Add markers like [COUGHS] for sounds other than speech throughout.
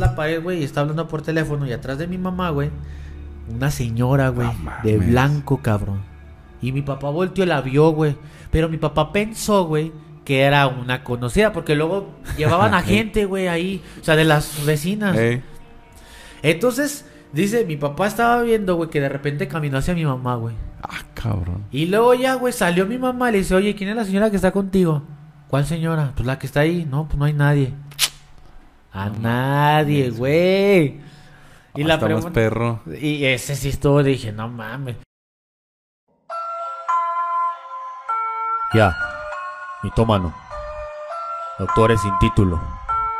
la pared, güey, y está hablando por teléfono. Y atrás de mi mamá, güey, una señora, güey, de blanco, cabrón. Y mi papá volteó y la vio, güey. Pero mi papá pensó, güey, que era una conocida. Porque luego [LAUGHS] llevaban a gente, güey, ahí. O sea, de las vecinas. Entonces, dice, mi papá estaba viendo, güey, que de repente caminó hacia mi mamá, güey. Ah, cabrón. Y luego ya, güey, salió mi mamá y le dice, oye, ¿quién es la señora que está contigo? ¿Cuál señora? Pues la que está ahí. No, pues no hay nadie. A nadie, güey. Y la pregunta... perro. Y ese sí estuvo, dije, no mames. Ya, mitómano. Doctores sin título.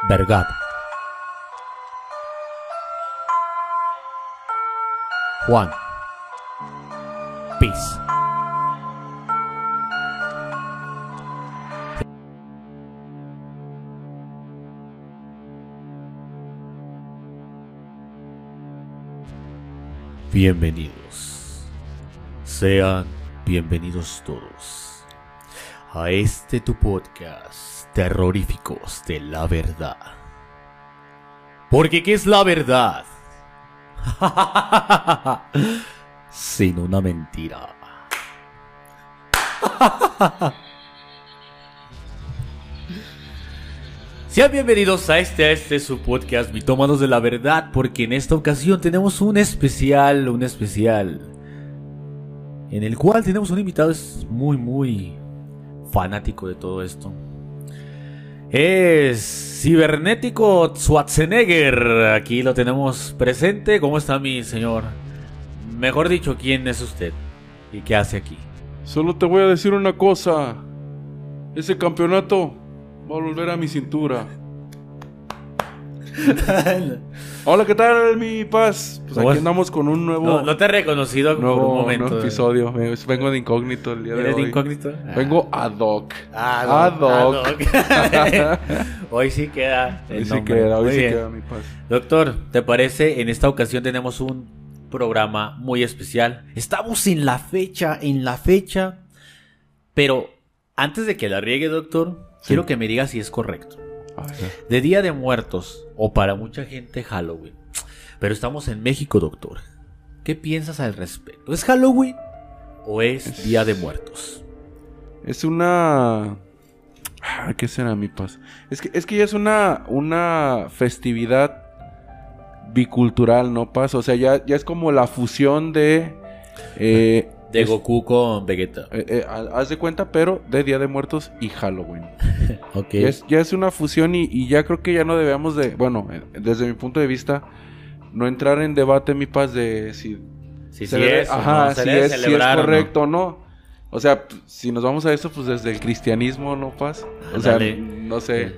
Vergat. Juan. Peace. Bienvenidos. Sean bienvenidos todos a este tu podcast terroríficos de la verdad. Porque ¿qué es la verdad? [LAUGHS] Sin una mentira. [LAUGHS] Sean bienvenidos a este, este su podcast Mitómanos de la Verdad, porque en esta ocasión tenemos un especial, un especial, en el cual tenemos un invitado es muy, muy fanático de todo esto. Es cibernético Schwarzenegger, aquí lo tenemos presente. ¿Cómo está mi señor? Mejor dicho, ¿quién es usted? ¿Y qué hace aquí? Solo te voy a decir una cosa. Ese campeonato va a volver a mi cintura. [LAUGHS] Hola, ¿qué tal, mi paz? Pues ¿Cómo aquí andamos con un nuevo, No, no te he reconocido por nuevo, un momento. nuevo episodio. Vengo- de incógnito el día de ¿Eres de hoy. incógnito? Vengo ad hoc. Ah, Ad hoc. ad hoc. [LAUGHS] hoy sí queda. el Hoy sí nombre. queda, hoy Muy sí bien. queda mi paz. Doctor, ¿te parece? En esta ocasión tenemos un programa muy especial. Estamos en la fecha, en la fecha. Pero antes de que la riegue, doctor, Sí. quiero que me diga si es correcto. De Día de Muertos, o para mucha gente Halloween. Pero estamos en México, doctor. ¿Qué piensas al respecto? ¿Es Halloween o es Es- Día de Muertos? Es una. Ah, ¿Qué será mi paz? Es que, es que ya es una, una festividad bicultural, ¿no, paz? O sea, ya, ya es como la fusión de. eh, De es- Goku con Vegeta. eh, eh, ha- haz de cuenta, pero de Día de Muertos y Halloween. [LAUGHS] Ok. Ya, es, ya es una fusión y, y ya creo que ya no debemos de. Bueno, eh, desde mi punto de vista, no entrar en debate, mi paz, de si Si sí es, ajá, no, si es, si es celebrar o no. correcto o no. O sea, si nos vamos a eso, pues desde el cristianismo, ¿no, Paz? O sea, no sé.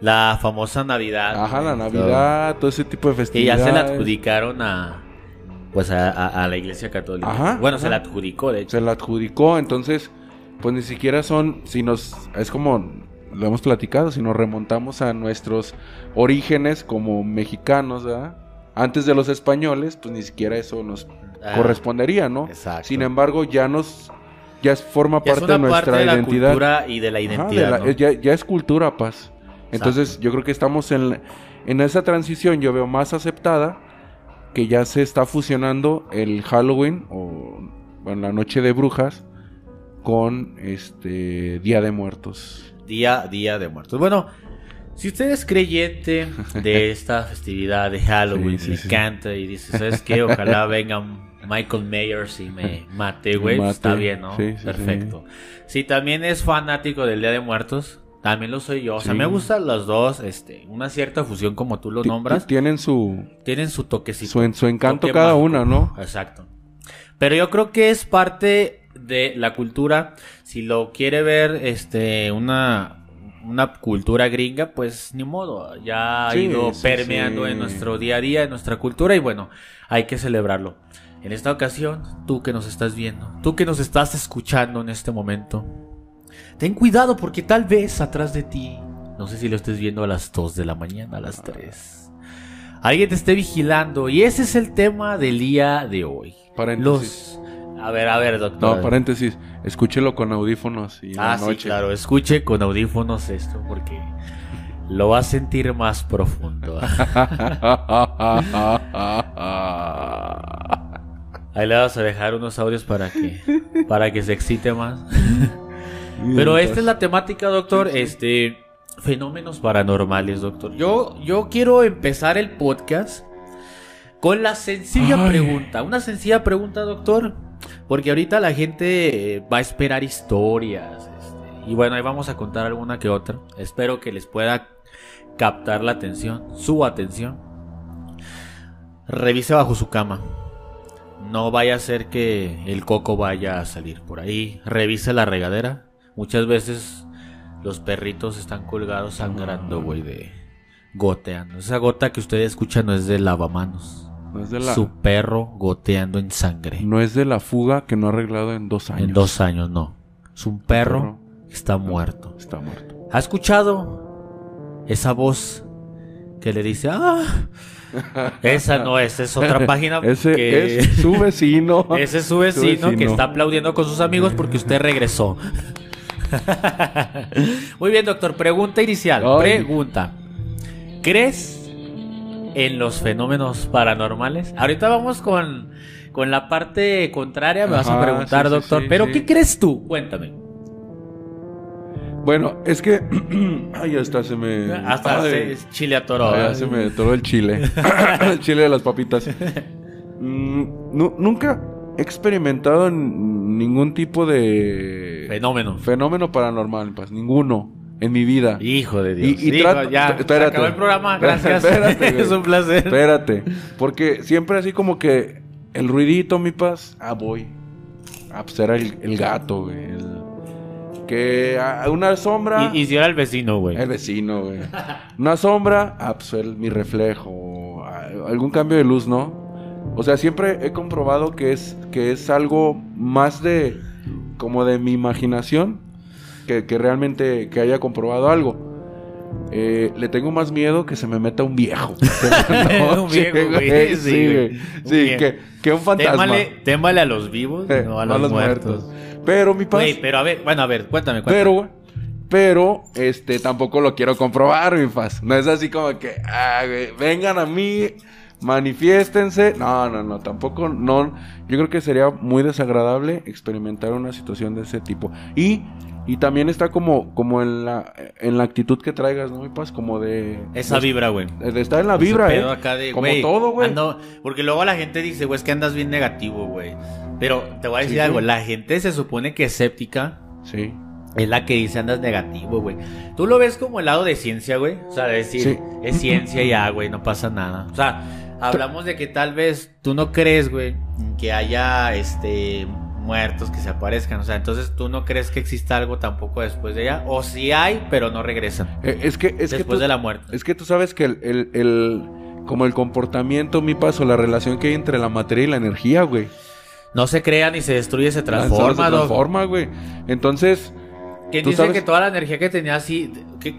La famosa Navidad. Ajá, la Navidad, todo ese tipo de todo. Y ya festividades. se la adjudicaron a. Pues a, a- a la iglesia católica. Ajá, bueno, ajá. se la adjudicó, de hecho. Se la adjudicó, entonces, pues ni siquiera son, si nos, es como, lo hemos platicado, si nos remontamos a nuestros orígenes como mexicanos, ¿verdad? Antes de los españoles, pues ni siquiera eso nos Ah, correspondería, ¿no? Exacto. Sin embargo, ya nos, ya forma Ya parte de parte nuestra de la identidad. cultura y de la Ajá, identidad. de la- ¿no? es- ya, ya es cultura, paz. Entonces yo creo que estamos en, en esa transición, yo veo más aceptada, que ya se está fusionando el Halloween o bueno, la noche de brujas con este Día de Muertos. Día, Día de Muertos. Bueno, si usted es creyente de [LAUGHS] esta festividad de Halloween, Sí, sí, le sí. encanta y dice, ¿sabes qué? Ojalá [LAUGHS] venga Michael Myers y me mate, güey. Mate. Está bien, ¿no? Sí, sí, Perfecto. Si también es fanático del Día de Muertos, también lo soy yo. O sea, Sí. me gustan los dos, este, una cierta fusión como tú lo nombras. ti- Tienen su, Tienen su toquecito. su, en- su encanto toque cada mágico. una, ¿no? Exacto. Pero yo creo que es parte de la cultura. Si lo quiere ver, este, una, una cultura gringa, pues ni modo. Ya ha Sí, ido sí, permeando en nuestro día a día, en nuestra cultura, y bueno, hay que celebrarlo. En esta ocasión, tú que nos estás viendo, tú que nos estás escuchando en este momento, ten cuidado porque tal vez atrás de ti, no sé si lo estés viendo a las 2 de la mañana, a las 3. Alguien te esté vigilando y ese es el tema del día de hoy. Paréntesis. Los A ver, a ver, doctor. No, paréntesis. Escúchelo con audífonos y Ah, la sí, claro, escuche con audífonos esto porque lo va a sentir más profundo. [LAUGHS] Ahí le vas a dejar unos audios para que, para que se excite más. [LAUGHS] Pero esta es la temática, doctor. Este, fenómenos paranormales, doctor. Yo, yo quiero empezar el podcast con la sencilla pregunta. Una sencilla pregunta, doctor. Porque ahorita la gente eh, va a esperar historias. Este, y bueno, ahí vamos a contar alguna que otra. Espero que les pueda captar la atención, su atención. Revise bajo su cama. No vaya a ser que el coco vaya a salir por ahí. Revise la regadera. Muchas veces los perritos están colgados sangrando, güey, de goteando. Esa gota que usted escucha no es de lavamanos. No es de la... Su perro goteando en sangre. No es de la fuga que no ha arreglado en dos años. En dos años, no. Es un perro, que está muerto. Está muerto. ¿Ha escuchado esa voz que le dice, ah, [LAUGHS] esa no es, es otra [LAUGHS] página. [LAUGHS] ese es su vecino. ese es su vecino, que está aplaudiendo con sus amigos porque usted regresó. [LAUGHS] Muy bien, doctor. Pregunta inicial. Pregunta. ¿Crees en los fenómenos paranormales? Ahorita vamos con, con la parte contraria. Me vas a preguntar, doctor. Pero ¿qué crees tú? Cuéntame. Bueno, es que. [CLEARS THROAT] Ay, hasta se me. Hasta se chile atoró. Ya se me atoró el chile. [LAUGHS] el chile de las papitas. [LAUGHS] Mm, nunca experimentado ningún tipo de. Fenómeno. Fenómeno paranormal, pues. Ninguno. En mi vida. Hijo de Dios. Y, ya. Espérate. acabó el programa. [LAUGHS] Gracias. Espérate, es un placer. Espérate. Porque siempre así como que. El ruidito, mi paz. Ah, voy. Ah, pues era el, el gato, güey. El que una sombra. Y, si era el vecino, güey. El vecino, güey. Una sombra, ah, pues mi reflejo. Algún cambio de luz, ¿no? O sea, siempre he comprobado que es, que es algo más de. como de mi imaginación. Que, realmente que haya comprobado algo. Eh, le tengo más miedo que se me meta un viejo. [LAUGHS] [LAUGHS] un viejo, güey. Sí, güey. Sí, que, que, un fantasma. Témale, a los vivos, no a los, muertos. Pero mi paz. pero a ver, bueno, a ver, cuéntame, cuéntame. Pero, pero, este, tampoco lo quiero comprobar, mi paz. No es así como que, ah, vengan a mí, manifiéstense. No, no, no, tampoco, no. Yo creo que sería muy desagradable experimentar una situación de ese tipo. Y y también está como, como en la en la actitud que traigas, ¿no, mi paz? Como de... Esa vibra, güey. Estar en la vibra, ¿eh? como todo, güey. Porque luego la gente dice, güey, es que andas bien negativo, güey. Pero te voy a decir algo, la gente se supone que escéptica. Sí. Es la que dice andas negativo, güey. Tú lo ves como el lado de ciencia, güey. O sea, decir, es ciencia y ya, güey, no pasa nada. O sea, hablamos de que tal vez tú no crees, güey, que haya este muertos que se aparezcan. O sea, entonces tú no crees que exista algo tampoco después de ella. O si hay, pero no regresan. Eh, es que es después de la muerte. Es que tú sabes que el, el, como el comportamiento, mi paso, la relación que hay entre la materia y la energía, güey. No se crea ni se destruye, se transforma. Se transforma, güey. Entonces. ¿Quién dice que toda la energía que tenías sí?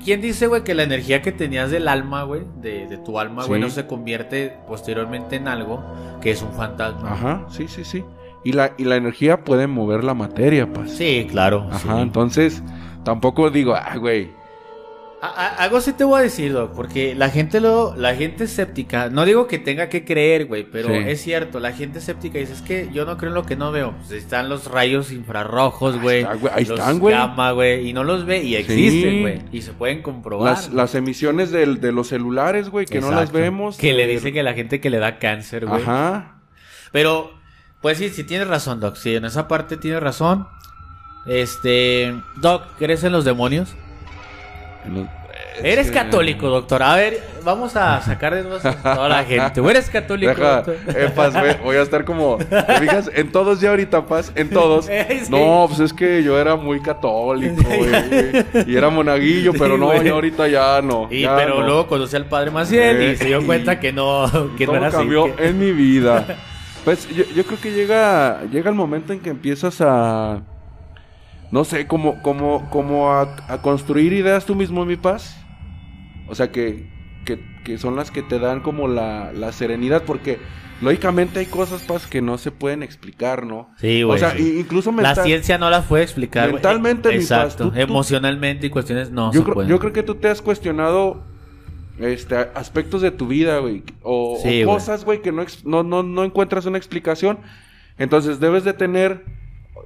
¿Quién dice, güey, que la energía que tenías del alma, güey, de, de, tu alma, güey, no se convierte posteriormente en algo que es un fantasma? Ajá, sí, sí, sí. Y la, y la energía puede mover la materia, pues. Sí, claro. Ajá, entonces tampoco digo, ah, güey. Algo sí te voy a decir, Doc, porque la gente lo, la gente escéptica, no digo que tenga que creer, güey, pero es cierto, la gente escéptica dice, es que yo no creo en lo que no veo. Pues están los rayos infrarrojos, güey. Ahí, están, güey. güey, y no los ve y existen, güey, y se pueden comprobar. Las, emisiones de los celulares, güey, que no las vemos. Que le dicen que la gente que le da cáncer, güey. Ajá. Pero pues sí, sí tienes razón, Doc. Sí, en esa parte tienes razón. Este, Doc, ¿crees en los demonios? Eres católico, doctor. A ver, vamos a sacar de dudas a toda la gente. eres católico, doctor? Eh, paz, voy a estar como. ¿Te fijas? En todos ya ahorita, Paz. En todos. [LAUGHS] No, pues es que yo era muy católico, güey. Y era monaguillo, [LAUGHS] pero no, ya ahorita ya no. Y pero luego conocí al padre Maciel y eh, se dio cuenta que no, que no era cambió en mi vida. [LAUGHS] Pues yo, yo, creo que llega, llega el momento en que empiezas a, no sé, como, como, como a, construir ideas tú mismo, mi paz. O sea, que, que, son las que te dan como la, la serenidad, porque lógicamente hay cosas paz que no se pueden explicar, ¿no? Sí, güey. O sea, incluso mental, la ciencia no las puede explicar. Mentalmente, exacto. Emocionalmente y cuestiones no yo creo, Yo creo que tú te has cuestionado este aspectos de tu vida, güey, o, cosas, güey, que no, no, no, no encuentras una explicación. Entonces debes de tener,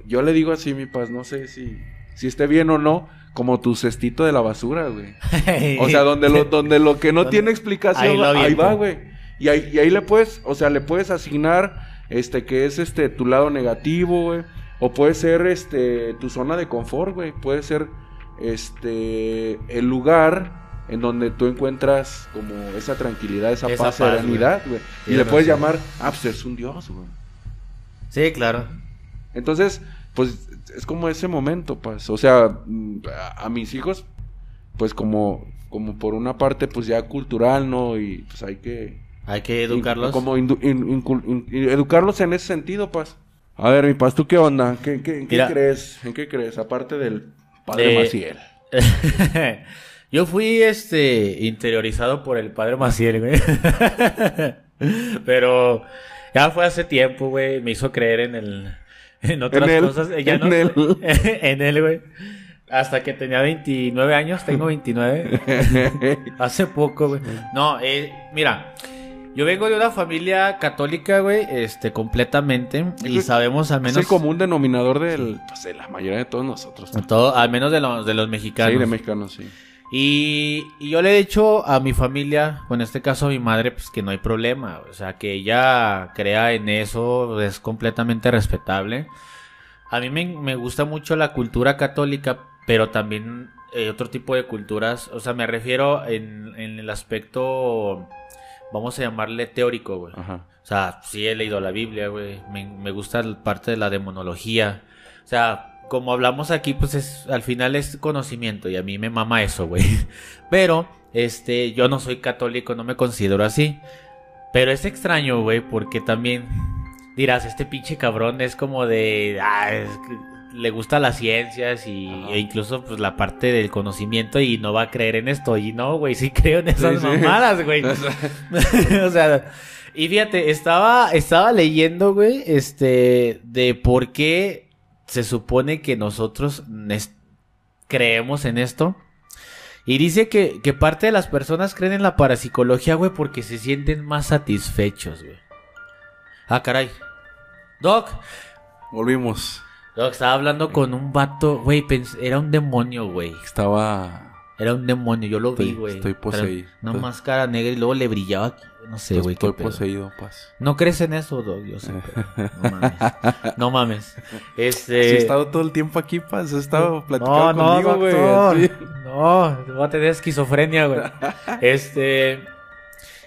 yo le digo así, mi paz, no sé si, si esté bien o no, como tu cestito de la basura, güey. [LAUGHS] o sea, donde lo, donde lo que no tiene explicación, ahí, va, güey. Y ahí, y ahí le puedes, o sea, le puedes asignar, este, que es este, tu lado negativo, güey. O puede ser, este, tu zona de confort, güey. Puede ser, este, el lugar en donde tú encuentras como esa tranquilidad, esa, paz, serenidad, güey. Y le puedes llamar, ah, pues es un dios, güey. Sí, claro. Entonces, pues es como ese momento, pues. O sea, a, mis hijos, pues como, como por una parte, pues ya cultural, ¿no? Y pues hay que... Hay que educarlos. como educarlos en ese sentido, pues. A ver, mi paz, ¿tú qué onda? ¿Qué, qué, qué crees? ¿En qué crees? Aparte del padre Maciel. [LAUGHS] Yo fui este interiorizado por el padre Maciel, güey. [LAUGHS] Pero ya fue hace tiempo, güey. Me hizo creer en el en otras cosas. Ya en, él. [LAUGHS] en él, güey. Hasta que tenía 29 años, tengo 29. [LAUGHS] Hace poco, güey. No, eh, mira, yo vengo de una familia católica, güey, este, completamente. Y sabemos al menos. Es el común denominador del, pues, de la mayoría de todos nosotros. Todo, al menos de los, de los mexicanos. Sí, de mexicanos, sí. Y, yo le he dicho a mi familia, o en este caso a mi madre, pues que no hay problema. O sea, que ella crea en eso, es completamente respetable. A mí me, gusta mucho la cultura católica, pero también eh, otro tipo de culturas. O sea, me refiero en, el aspecto, vamos a llamarle teórico, güey. O sea, sí he leído la Biblia, güey. Me, me gusta parte de la demonología. O sea, como hablamos aquí, pues es, al final es conocimiento y a mí me mama eso, güey. [LAUGHS] Pero, este, yo no soy católico, no me considero así. Pero es extraño, güey, porque también dirás, este pinche cabrón es como de, ah, le gusta las ciencias y e incluso pues la parte del conocimiento y no va a creer en esto. Y no, güey, sí [LAUGHS] creo en esas mamadas, güey. [LAUGHS] o sea, y fíjate, estaba, estaba leyendo, güey, este, de por qué se supone que nosotros creemos en esto. Y dice que, parte de las personas creen en la parapsicología, güey, porque se sienten más satisfechos, güey. Ah, caray. Doc. Volvimos. Doc, estaba hablando con un vato, güey, era un demonio, güey. Estaba... Era un demonio, yo lo vi, güey. Estoy poseído. Una máscara negra y luego le brillaba aquí. No sé, güey. Estoy poseído, paz. No crees en eso, Doc, yo sé. no mames. [LAUGHS] No mames. Este... he estado todo el tiempo aquí, paz. He estado platicando no, conmigo, güey. No, voy a tener esquizofrenia, güey. Este...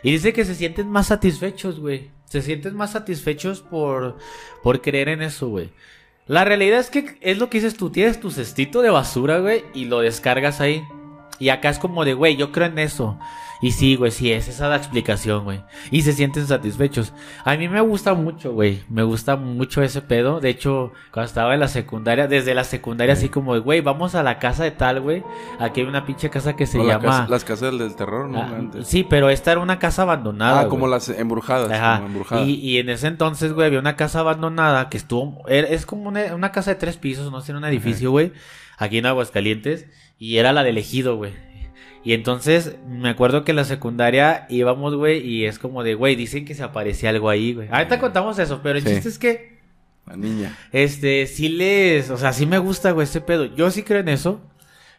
Y dice que se sienten más satisfechos, güey. Se sienten más satisfechos por, por creer en eso, güey. La realidad es que es lo que dices tú. Tienes tu cestito de basura, güey, y lo descargas ahí. Y acá es como de, güey, yo creo en eso. Y sí, güey, sí es, esa la explicación, güey. Y se sienten satisfechos. A mí me gusta mucho, güey. Me gusta mucho ese pedo. De hecho, cuando estaba en la secundaria, desde la secundaria, así como, güey, vamos a la casa de tal, güey. Aquí hay una pinche casa que se llama. las casas del terror, ¿no? Ah, sí, pero esta era una casa abandonada. Ah, como las embrujadas. Ajá. Y, en ese entonces, güey, había una casa abandonada que estuvo. Es como una, casa de tres pisos, no sé, en un edificio, güey. Aquí en Aguascalientes. Y era la de elegido, güey. Y entonces me acuerdo que en la secundaria íbamos, güey, y es como de, güey, dicen que se aparecía algo ahí, güey. Ahorita contamos eso, pero el chiste es que. La niña. Este, sí les. O sea, sí me gusta, güey, este pedo. Yo sí creo en eso.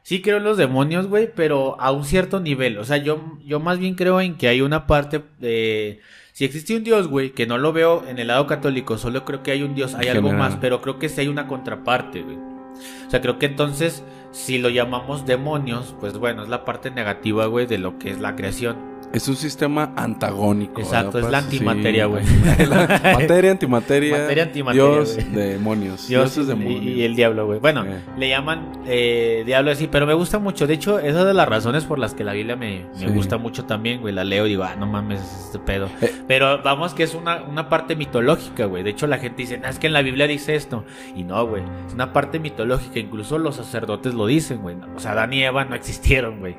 Sí creo en los demonios, güey, pero a un cierto nivel. O sea, yo, yo más bien creo en que hay una parte de. Si existe un Dios, güey, que no lo veo en el lado católico, solo creo que hay un Dios, hay algo más, pero creo que sí hay una contraparte, güey. O sea, creo que entonces si lo llamamos demonios, pues bueno, es la parte negativa, güey, de lo que es la creación. Es un sistema antagónico. Exacto, es la antimateria, güey. [LAUGHS] materia, antimateria. Materia, antimateria. Dios, demonios. Dios, es demonios. Y, el diablo, güey. Bueno, eh. le llaman eh, diablo así, pero me gusta mucho. De hecho, esa es de las razones por las que la Biblia me, gusta mucho también, güey. La leo y digo, ah, no mames, este pedo. Eh. Pero vamos, que es una, una parte mitológica, güey. De hecho, la gente dice, es que en la Biblia dice esto. Y no, güey. Es una parte mitológica. Incluso los sacerdotes lo dicen, güey. O sea, Adán y Eva no existieron, güey.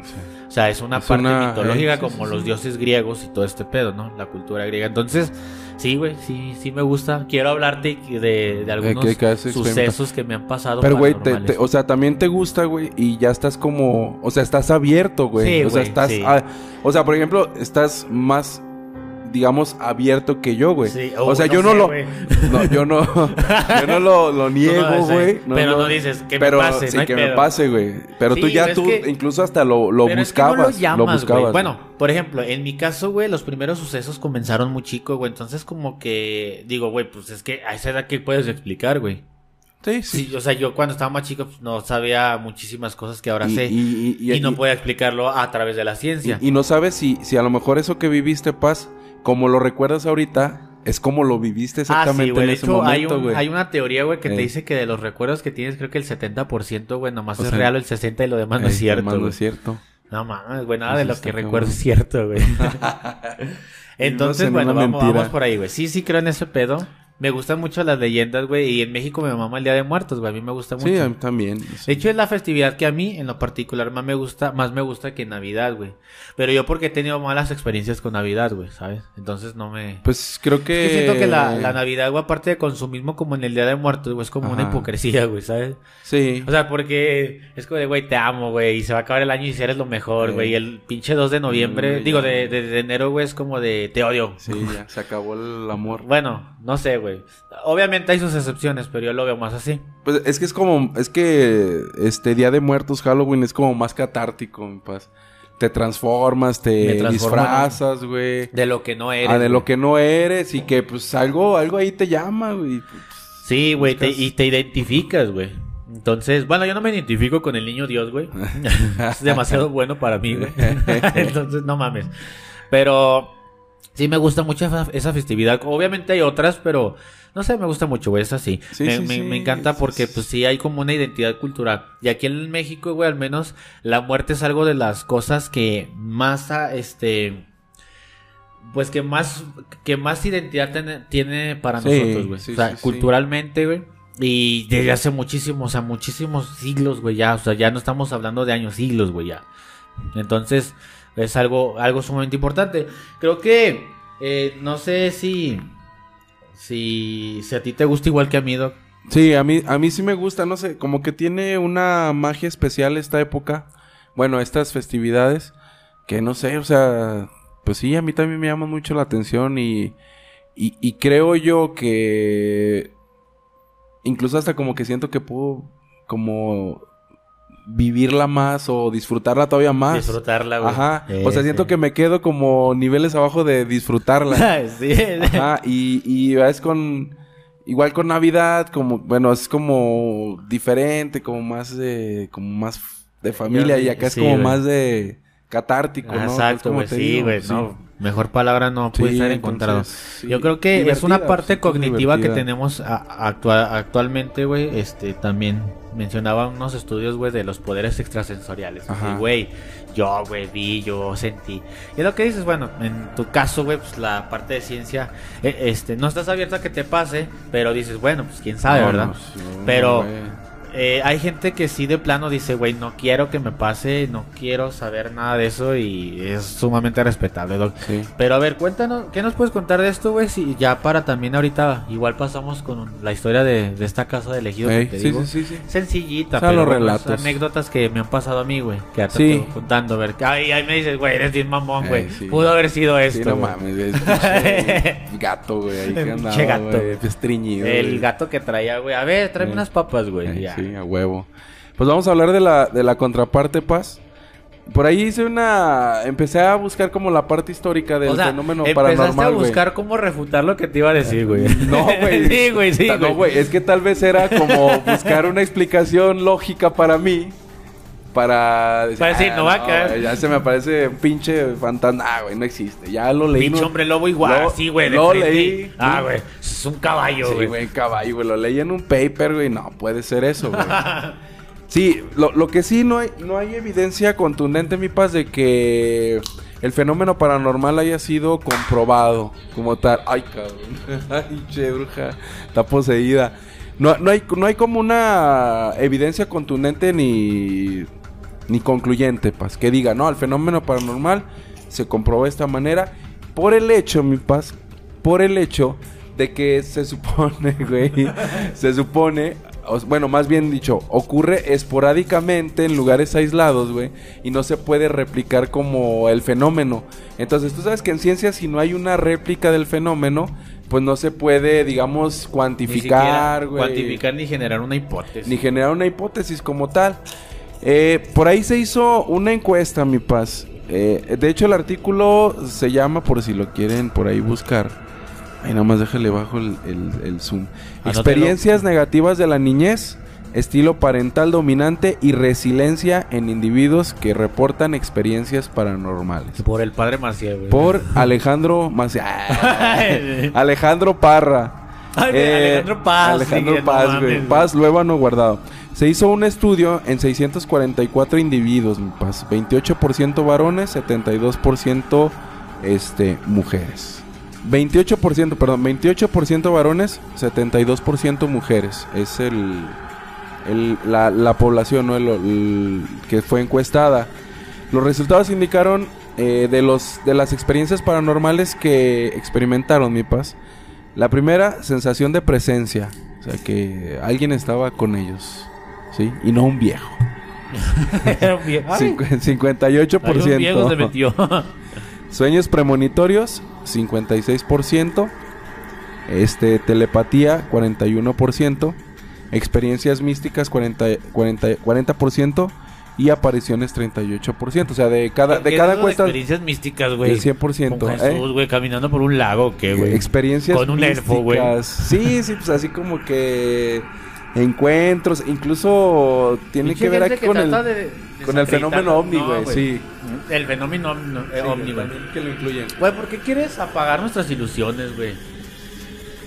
O sea, es una parte mitológica como los dioses griegos y todo este pedo, ¿no? La cultura griega. Entonces, sí, güey, sí, sí me gusta. Quiero hablarte de, de algunos que sucesos que me han pasado. Pero, güey, o sea, también te gusta, güey, y ya estás como, o sea, estás abierto, güey. Sí, o sea, güey, estás, o sea, por ejemplo, estás más, digamos, abierto que yo, güey. Sí, o sea, no yo no sé, lo, [LAUGHS] no, yo no, yo no lo, lo niego, güey. pero no dices que me pase, sí, que me pase, güey. Pero tú ya, tú, que- incluso hasta lo, lo Pero es que no buscabas. lo buscabas. güey. Bueno, por ejemplo, en mi caso, güey, los primeros sucesos comenzaron muy chico, güey. Entonces, como que digo, güey, pues es que a esa edad que puedes explicar, güey. sí, sí. Sí, o sea, yo cuando estaba más chico pues, no sabía muchísimas cosas que ahora Y- sé. y- y- Y, no podía explicarlo a través de la ciencia. Y, y no sabes si, si a lo mejor eso que viviste, Paz, como lo recuerdas ahorita, es como lo viviste Ah, exactamente sí, güey. en ese hecho, hay, momento, un- hay una teoría, güey, que te Ey. dice que de los recuerdos que tienes, creo que el 70%, güey, nomás O es sea, real, el 60% y lo demás no es cierto. nomás no güey. es cierto. No mames, güey, nada Eso de lo que recuerdo es cierto, güey. [LAUGHS] [LAUGHS] Entonces, en bueno, vamos por ahí, güey. Sí, sí creo en ese pedo. Me gustan mucho las leyendas, güey. Y en México me mama el Día de Muertos, güey. A mí me gusta mucho. Sí, a mí también. De hecho, es la festividad que a mí, en lo particular, más me gusta, más me gusta que Navidad, güey. Pero yo porque he tenido malas experiencias con Navidad, güey, ¿sabes? Entonces no me... Pues creo que... Es que siento que la, la Navidad, güey, aparte de consumismo como en el Día de Muertos, güey, es como una hipocresía, güey, ¿sabes? Sí. O sea, porque es como de, güey, te amo, güey, y se va a acabar el año y si eres lo mejor, Sí. güey. Y el pinche 2 de noviembre, Mm, digo, de, de, de enero, güey, es como de, te odio. Sí, ya se acabó el amor. Bueno, no sé, güey. Obviamente hay sus excepciones, pero yo lo veo más así. Pues es que es como... Es que este Día de Muertos, Halloween, es como más catártico, mi paz. Te transformas, te disfrazas, güey. De lo que no eres. Ah, de lo que no eres y que pues algo, algo ahí te llama, güey. Sí, güey, Buscas- y te identificas, güey. Entonces, bueno, yo no me identifico con el niño Dios, güey. [LAUGHS] [LAUGHS] es demasiado bueno para mí, güey. [LAUGHS] Entonces, no mames. Pero sí me gusta mucho esa, esa festividad. Obviamente hay otras, pero no sé, me gusta mucho, güey. Es así. Sí, me, sí, me- sí. me encanta porque, pues sí, hay como una identidad cultural. Y aquí en México, güey, al menos la muerte es algo de las cosas que más, ah, este. Pues que más, que más identidad tiene, tiene para nosotros, güey. o sea, culturalmente, güey. Y desde hace muchísimos, o sea, muchísimos siglos, güey, ya. O sea, ya no estamos hablando de años, siglos, güey, ya. Entonces, es algo, algo sumamente importante. Creo que, eh, no sé si, si, si a ti te gusta igual que a mí, Doc. Sí, a mí, a mí sí me gusta, no sé, como que tiene una magia especial esta época. Bueno, estas festividades, que no sé, o sea, pues sí, a mí también me llama mucho la atención y, y, y creo yo que incluso hasta como que siento que puedo como vivirla más o disfrutarla todavía más. Disfrutarla, güey. Ajá, Eh, o sea, siento que me quedo como niveles abajo de disfrutarla. [LAUGHS] sí. Ajá, y, y es con. Igual con Navidad, como, bueno, es como diferente, como más de. como más de familia, y acá es Sí, como güey. más de catártico, ¿no? Exacto, como güey. Sí, güey. sí. No, mejor palabra no puede Sí, ser entonces, encontrado. sí. Yo creo que es una parte es cognitiva que tenemos a- actualmente, güey. Este también mencionaba unos estudios, güey, de los poderes extrasensoriales. Güey, yo, güey, vi, yo sentí. Y lo que dices, bueno, en tu caso, güey, pues la parte de ciencia, eh, este, no estás abierto a que te pase, pero dices, bueno, pues quién sabe, No, ¿verdad? no, sí, no, Pero-. Eh, hay gente que sí de plano dice, güey, no quiero que me pase, no quiero saber nada de eso y es sumamente respetable, Doc. Sí. Pero a ver, cuéntanos, ¿qué nos puedes contar de esto, güey? Si ya para también ahorita, igual pasamos con la historia de, de esta casa de elegido Ey, que te sí, digo. sí. Sencillita, O sea, pero los relatos. anécdotas que me han pasado a mí, güey. Que te estoy contando, a ver. Ay, ahí me dices, güey, eres bien mamón, güey. Pudo haber sido esto. no mames, es [LAUGHS] gato, güey, ahí que Pinche andaba, gato. El gato que traía, güey. A ver, tráeme unas papas, güey. Ey, ya. Sí, a huevo. Pues vamos a hablar de la, de la contraparte, Paz. Por ahí hice una... Empecé a buscar como la parte histórica del o sea, fenómeno empezaste paranormal, a güey. buscar cómo refutar lo que te iba a decir, güey. [LAUGHS] No, güey. [LAUGHS] sí, güey, sí, No, güey. Es que tal vez era como buscar una explicación lógica para mí. Para decir, Para decir, no va a caer". güey, Ya se me aparece un pinche fantasma. Ah, güey, no existe. Ya lo leí. Pinche ¿no? hombre lobo igual, Lo- sí, güey. Lo leí. Ah, güey. Es un caballo, Sí, güey. güey, caballo, güey. Lo leí en un paper, güey. No, puede ser eso, güey. [LAUGHS] Sí, lo, lo que sí no hay, no hay evidencia contundente, mi paz, de que el fenómeno paranormal haya sido comprobado como tal. Ay, cabrón. [LAUGHS] Ay, che, bruja. Está poseída. No, no, hay, no hay como una evidencia contundente ni, ni concluyente, paz. Que diga, no, el fenómeno paranormal se comprobó de esta manera por el hecho, mi paz, por el hecho de que se supone, [LAUGHS] güey, se supone, bueno, más bien dicho, ocurre esporádicamente en lugares aislados, güey, y no se puede replicar como el fenómeno. Entonces, tú sabes que en ciencia si no hay una réplica del fenómeno, pues no se puede, digamos, cuantificar, güey. Cuantificar ni generar una hipótesis. Ni generar una hipótesis como tal. Eh, por ahí se hizo una encuesta, mi paz. Eh, de hecho, el artículo se llama, por si lo quieren por ahí buscar. Ay, nada más déjale bajo el, zoom. Experiencias negativas de la niñez, estilo parental dominante y resiliencia en individuos que reportan experiencias paranormales. Por el padre Maciel, Por Alejandro Maciel. [LAUGHS] Alejandro Parra. Eh, Alejandro Paz. Alejandro Paz, güey. Paz, Luébano guardado. Se hizo un estudio en 644 individuos, mi paz. 28% varones, 72% este, mujeres. 28%, perdón, 28% varones, 72% mujeres. Es el, la, población ¿no? el, que fue encuestada. Los resultados indicaron eh, de, los, de las experiencias paranormales que experimentaron, mi paz. La primera, sensación de presencia. O sea, que alguien estaba con ellos. ¿Sí? Y no un viejo. [LAUGHS] Era un viejo. [LAUGHS] 58%. un viejo se metió. [LAUGHS] Sueños premonitorios, 56%. Este, telepatía, 41%. Experiencias místicas, 40, 40%. Y apariciones 38%. O sea, de cada, de cada encuesta. Experiencias místicas, güey. El 100%. Con Jesús, güey, caminando por un lago, ¿qué, güey? Experiencias Con un elfo, güey. Sí, sí, pues así como que encuentros, incluso tiene que ver aquí con el, con el fenómeno ovni, güey, sí. El fenómeno ovni, güey. Que lo incluyen. Güey, ¿por qué quieres apagar nuestras ilusiones, güey?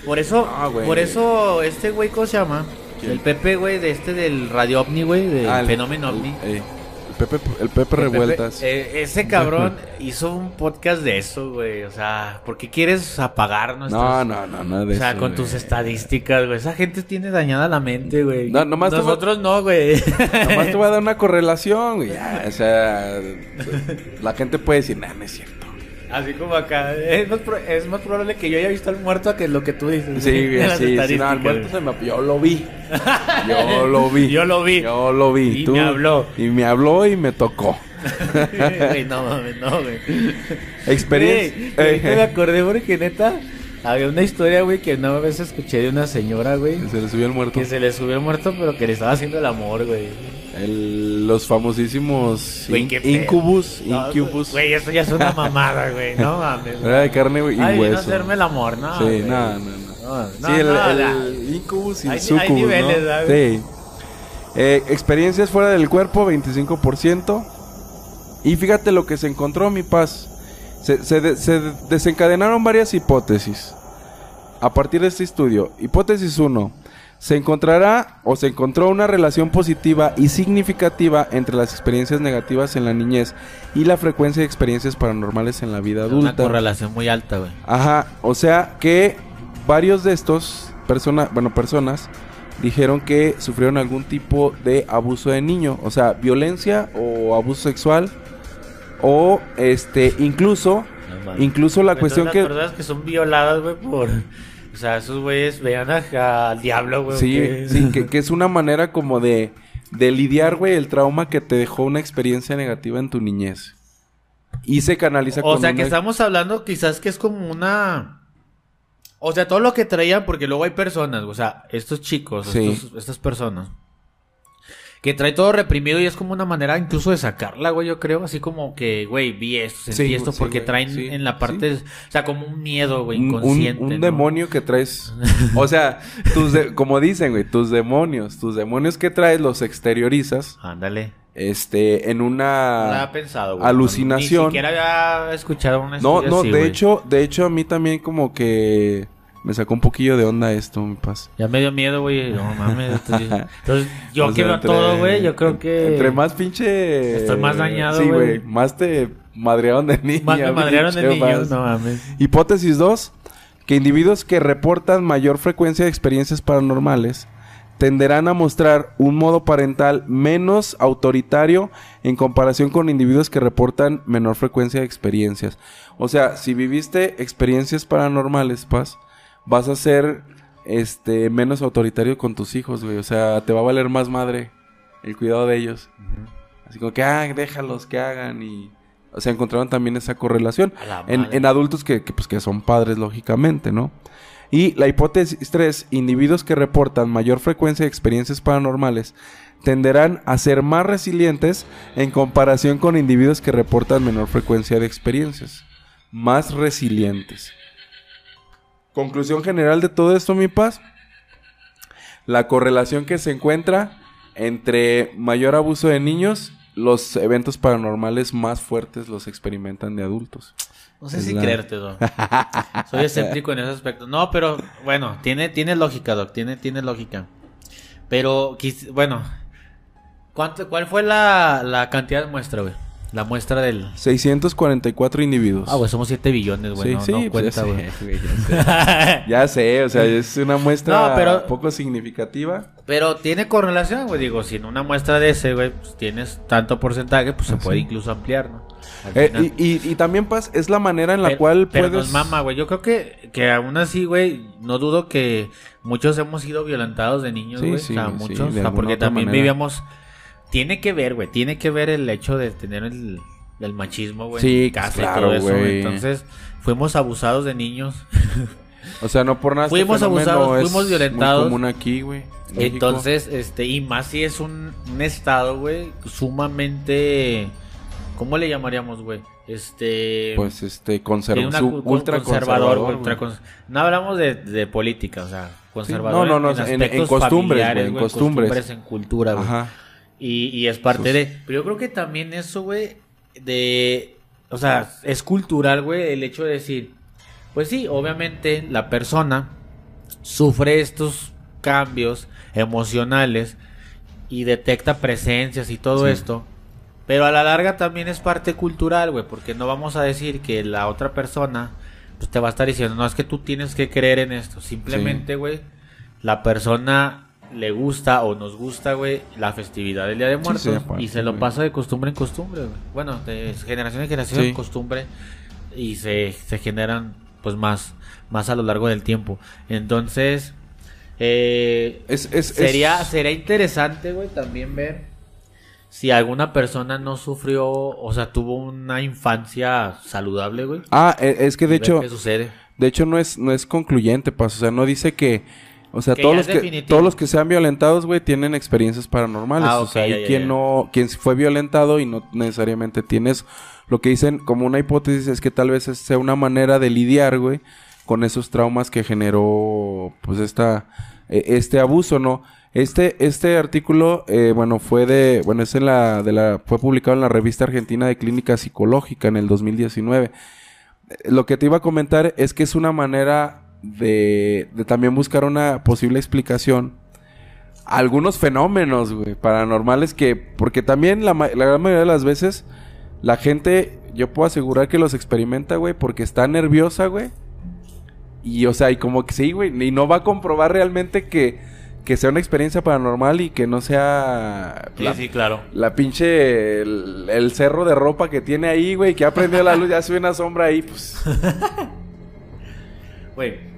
Por eso, ah, por eso este güey, ¿cómo se llama? El Pepe, güey, de este del radio ovni, güey, del ah, fenómeno ovni. Eh. Pepe, el Pepe Revueltas. Eh, ese cabrón hizo un podcast de eso, güey. O sea, ¿por qué quieres apagar nuestras... No, no, no, no de O sea, con tus estadísticas, güey. Esa gente tiene dañada la mente, güey. No, nomás Nosotros no, güey. Nomás te voy a dar una [LAUGHS] correlación, güey. o sea, la gente puede decir, nah, no es cierto. Así como acá. Es más, es más, probable que yo haya visto al muerto a que lo que tú dices. Sí, [LAUGHS] sí, sí. No, el muerto se me... Yo lo vi. Yo lo vi. [LAUGHS] yo lo vi. Yo lo vi. Y me habló. Y me habló y me tocó. [LAUGHS] no mames, no, güey. Experiencia. me acordé porque neta... Había una historia, güey, que una vez escuché de una señora, güey. Que se le subió el muerto. Que se le subió el muerto, pero que le estaba haciendo el amor, güey. El, los famosísimos incubus, incubus. Güey, eso ya es una [LAUGHS] mamada, güey. No mames. Era de carne y Ay, hueso. hacerme el amor, ¿no? Sí, no, no, no. sí, el, el incubus y el sucubus, hay niveles, ¿no? Sí. Eh, experiencias fuera del cuerpo, 25%. Y fíjate lo que se encontró, mi paz. Se, se, se desencadenaron varias hipótesis a partir de este estudio. Hipótesis 1 se encontrará o se encontró una relación positiva y significativa entre las experiencias negativas en la niñez y la frecuencia de experiencias paranormales en la vida adulta. Una correlación muy alta, güey. Ajá, o sea que varios de estos personas, bueno, personas dijeron que sufrieron algún tipo de abuso de niño, o sea, violencia o abuso sexual o este incluso incluso la cuestión que que son violadas, güey, por o sea, esos güeyes vean al diablo, güey. Sí, sí, que, es una manera como de, de lidiar, güey, el trauma que te dejó una experiencia negativa en tu niñez. Y se canaliza O sea, que estamos hablando quizás que es como una... O sea, todo lo que traían, porque luego hay personas, o sea, estos chicos, estas personas, que trae todo reprimido y es como una manera incluso de sacarla, güey, yo creo, así como que, güey, vi esto, sentí esto, porque traen en la parte, o sea, como un miedo, güey, inconsciente. Un, demonio que traes, o sea, tus como dicen, güey, tus demonios, tus demonios que traes los exteriorizas. Ándale. Este, en una pensado, alucinación. Ni siquiera había escuchado una No, no, de hecho, de hecho a mí también como que me sacó un poquillo de onda esto, mi paz. Ya me dio miedo, güey. No [LAUGHS] mames. Entonces, yo quiero todo, güey. Yo creo que. Entre más pinche. Estoy más dañado, güey. Sí, güey. Más te madrearon de niño. Más me madrearon de niños, no mames. Hipótesis 2. Que individuos que reportan mayor frecuencia de experiencias paranormales tenderán a mostrar un modo parental menos autoritario en comparación con individuos que reportan menor frecuencia de experiencias. O sea, si viviste experiencias paranormales, Paz, vas a ser este menos autoritario con tus hijos, güey. O sea, te va a valer más madre el cuidado de ellos. Así como que, ah, déjalos que hagan y... O sea, encontraron también esa correlación en, en, adultos que, que, pues, que son padres, lógicamente, ¿no? Y la hipótesis 3, individuos que reportan mayor frecuencia de experiencias paranormales tenderán a ser más resilientes en comparación con individuos que reportan menor frecuencia de experiencias. Más resilientes. Conclusión general de todo esto, mi paz. La correlación que se encuentra entre mayor abuso de niños, los eventos paranormales más fuertes los experimentan de adultos. No sé si creerte, Doc. [LAUGHS] Soy escéptico en ese aspecto. No, pero bueno, tiene, tiene lógica, Doc. Tiene, tiene lógica. Pero, bueno, ¿cuánto, ¿cuál fue la, la cantidad de muestra, güey? La muestra del... 644 individuos. Ah, güey, somos 7 billones, güey. Sí, no, sí, pues cuenta, güey. [LAUGHS] ya, sé, o sea, es una muestra poco significativa. Pero tiene correlación, güey. Digo, si en una muestra de ese, güey, pues tienes tanto porcentaje, pues se puede incluso ampliar, ¿no? Eh, y, y, también, Paz, es la manera en la cual pero puedes... Pero mama, güey. Yo creo que, que aún así, güey, no dudo que muchos hemos sido violentados de niños, güey. Sí, o sea, muchos. o sea, porque también vivíamos tiene que ver, güey. Tiene que ver el hecho de tener el, machismo, güey. Sí, claro, güey. Entonces, fuimos abusados de niños. o sea, no por nada. Este fuimos abusados, fuimos violentados. Muy común aquí, güey. Entonces, este, y más si es un, estado, güey, sumamente. ¿Cómo le llamaríamos, güey? Este. Pues este, conservador. ultra conservador. no hablamos de, política, o sea, conservador. no, no, no, en, en, costumbres, güey, en costumbres. En cultura, güey. Ajá. Y, es parte de. Pero yo creo que también eso, güey, de. O sea, es cultural, güey, el hecho de decir. Pues sí, obviamente la persona sufre estos cambios emocionales y detecta presencias y todo esto. Pero a la larga también es parte cultural, güey, porque no vamos a decir que la otra persona pues, te va a estar diciendo, no, es que tú tienes que creer en esto. Simplemente, güey, la persona le gusta o nos gusta, güey, la festividad del Día de Muertos y se lo pasa de costumbre en costumbre, güey. Bueno, de generación en generación en costumbre y se, se generan pues más, más a lo largo del tiempo. Entonces, eh, es, sería, sería interesante, güey, también ver si alguna persona no sufrió, o sea, tuvo una infancia saludable, güey. Ah, e, es que de hecho... ¿Qué sucede? De hecho no es, no es concluyente, pues, o sea, no dice que o sea, todos los, que, todos los que sean violentados, güey, tienen experiencias paranormales. Ah, o sea, hay quien no, quien fue violentado y no necesariamente tienes lo que dicen como una hipótesis es que tal vez sea una manera de lidiar, güey, con esos traumas que generó, pues, esta, e, este abuso, ¿no? Este, este artículo, eh, bueno, fue de, bueno, es en la, de la, fue publicado en la revista argentina de clínica psicológica en el 2019. Lo que te iba a comentar es que es una manera de, también buscar una posible explicación a algunos fenómenos, güey, paranormales que, porque también la, la, gran mayoría de las veces la gente, yo puedo asegurar que los experimenta, güey, porque está nerviosa, güey. Y, o sea, y como que sí, güey, y no va a comprobar realmente que, que sea una experiencia paranormal y que no sea... Sí, sí, claro. La pinche... El, el, cerro de ropa que tiene ahí, güey, que ha prendido la luz, ya sube una sombra ahí, pues... [LAUGHS] Güey,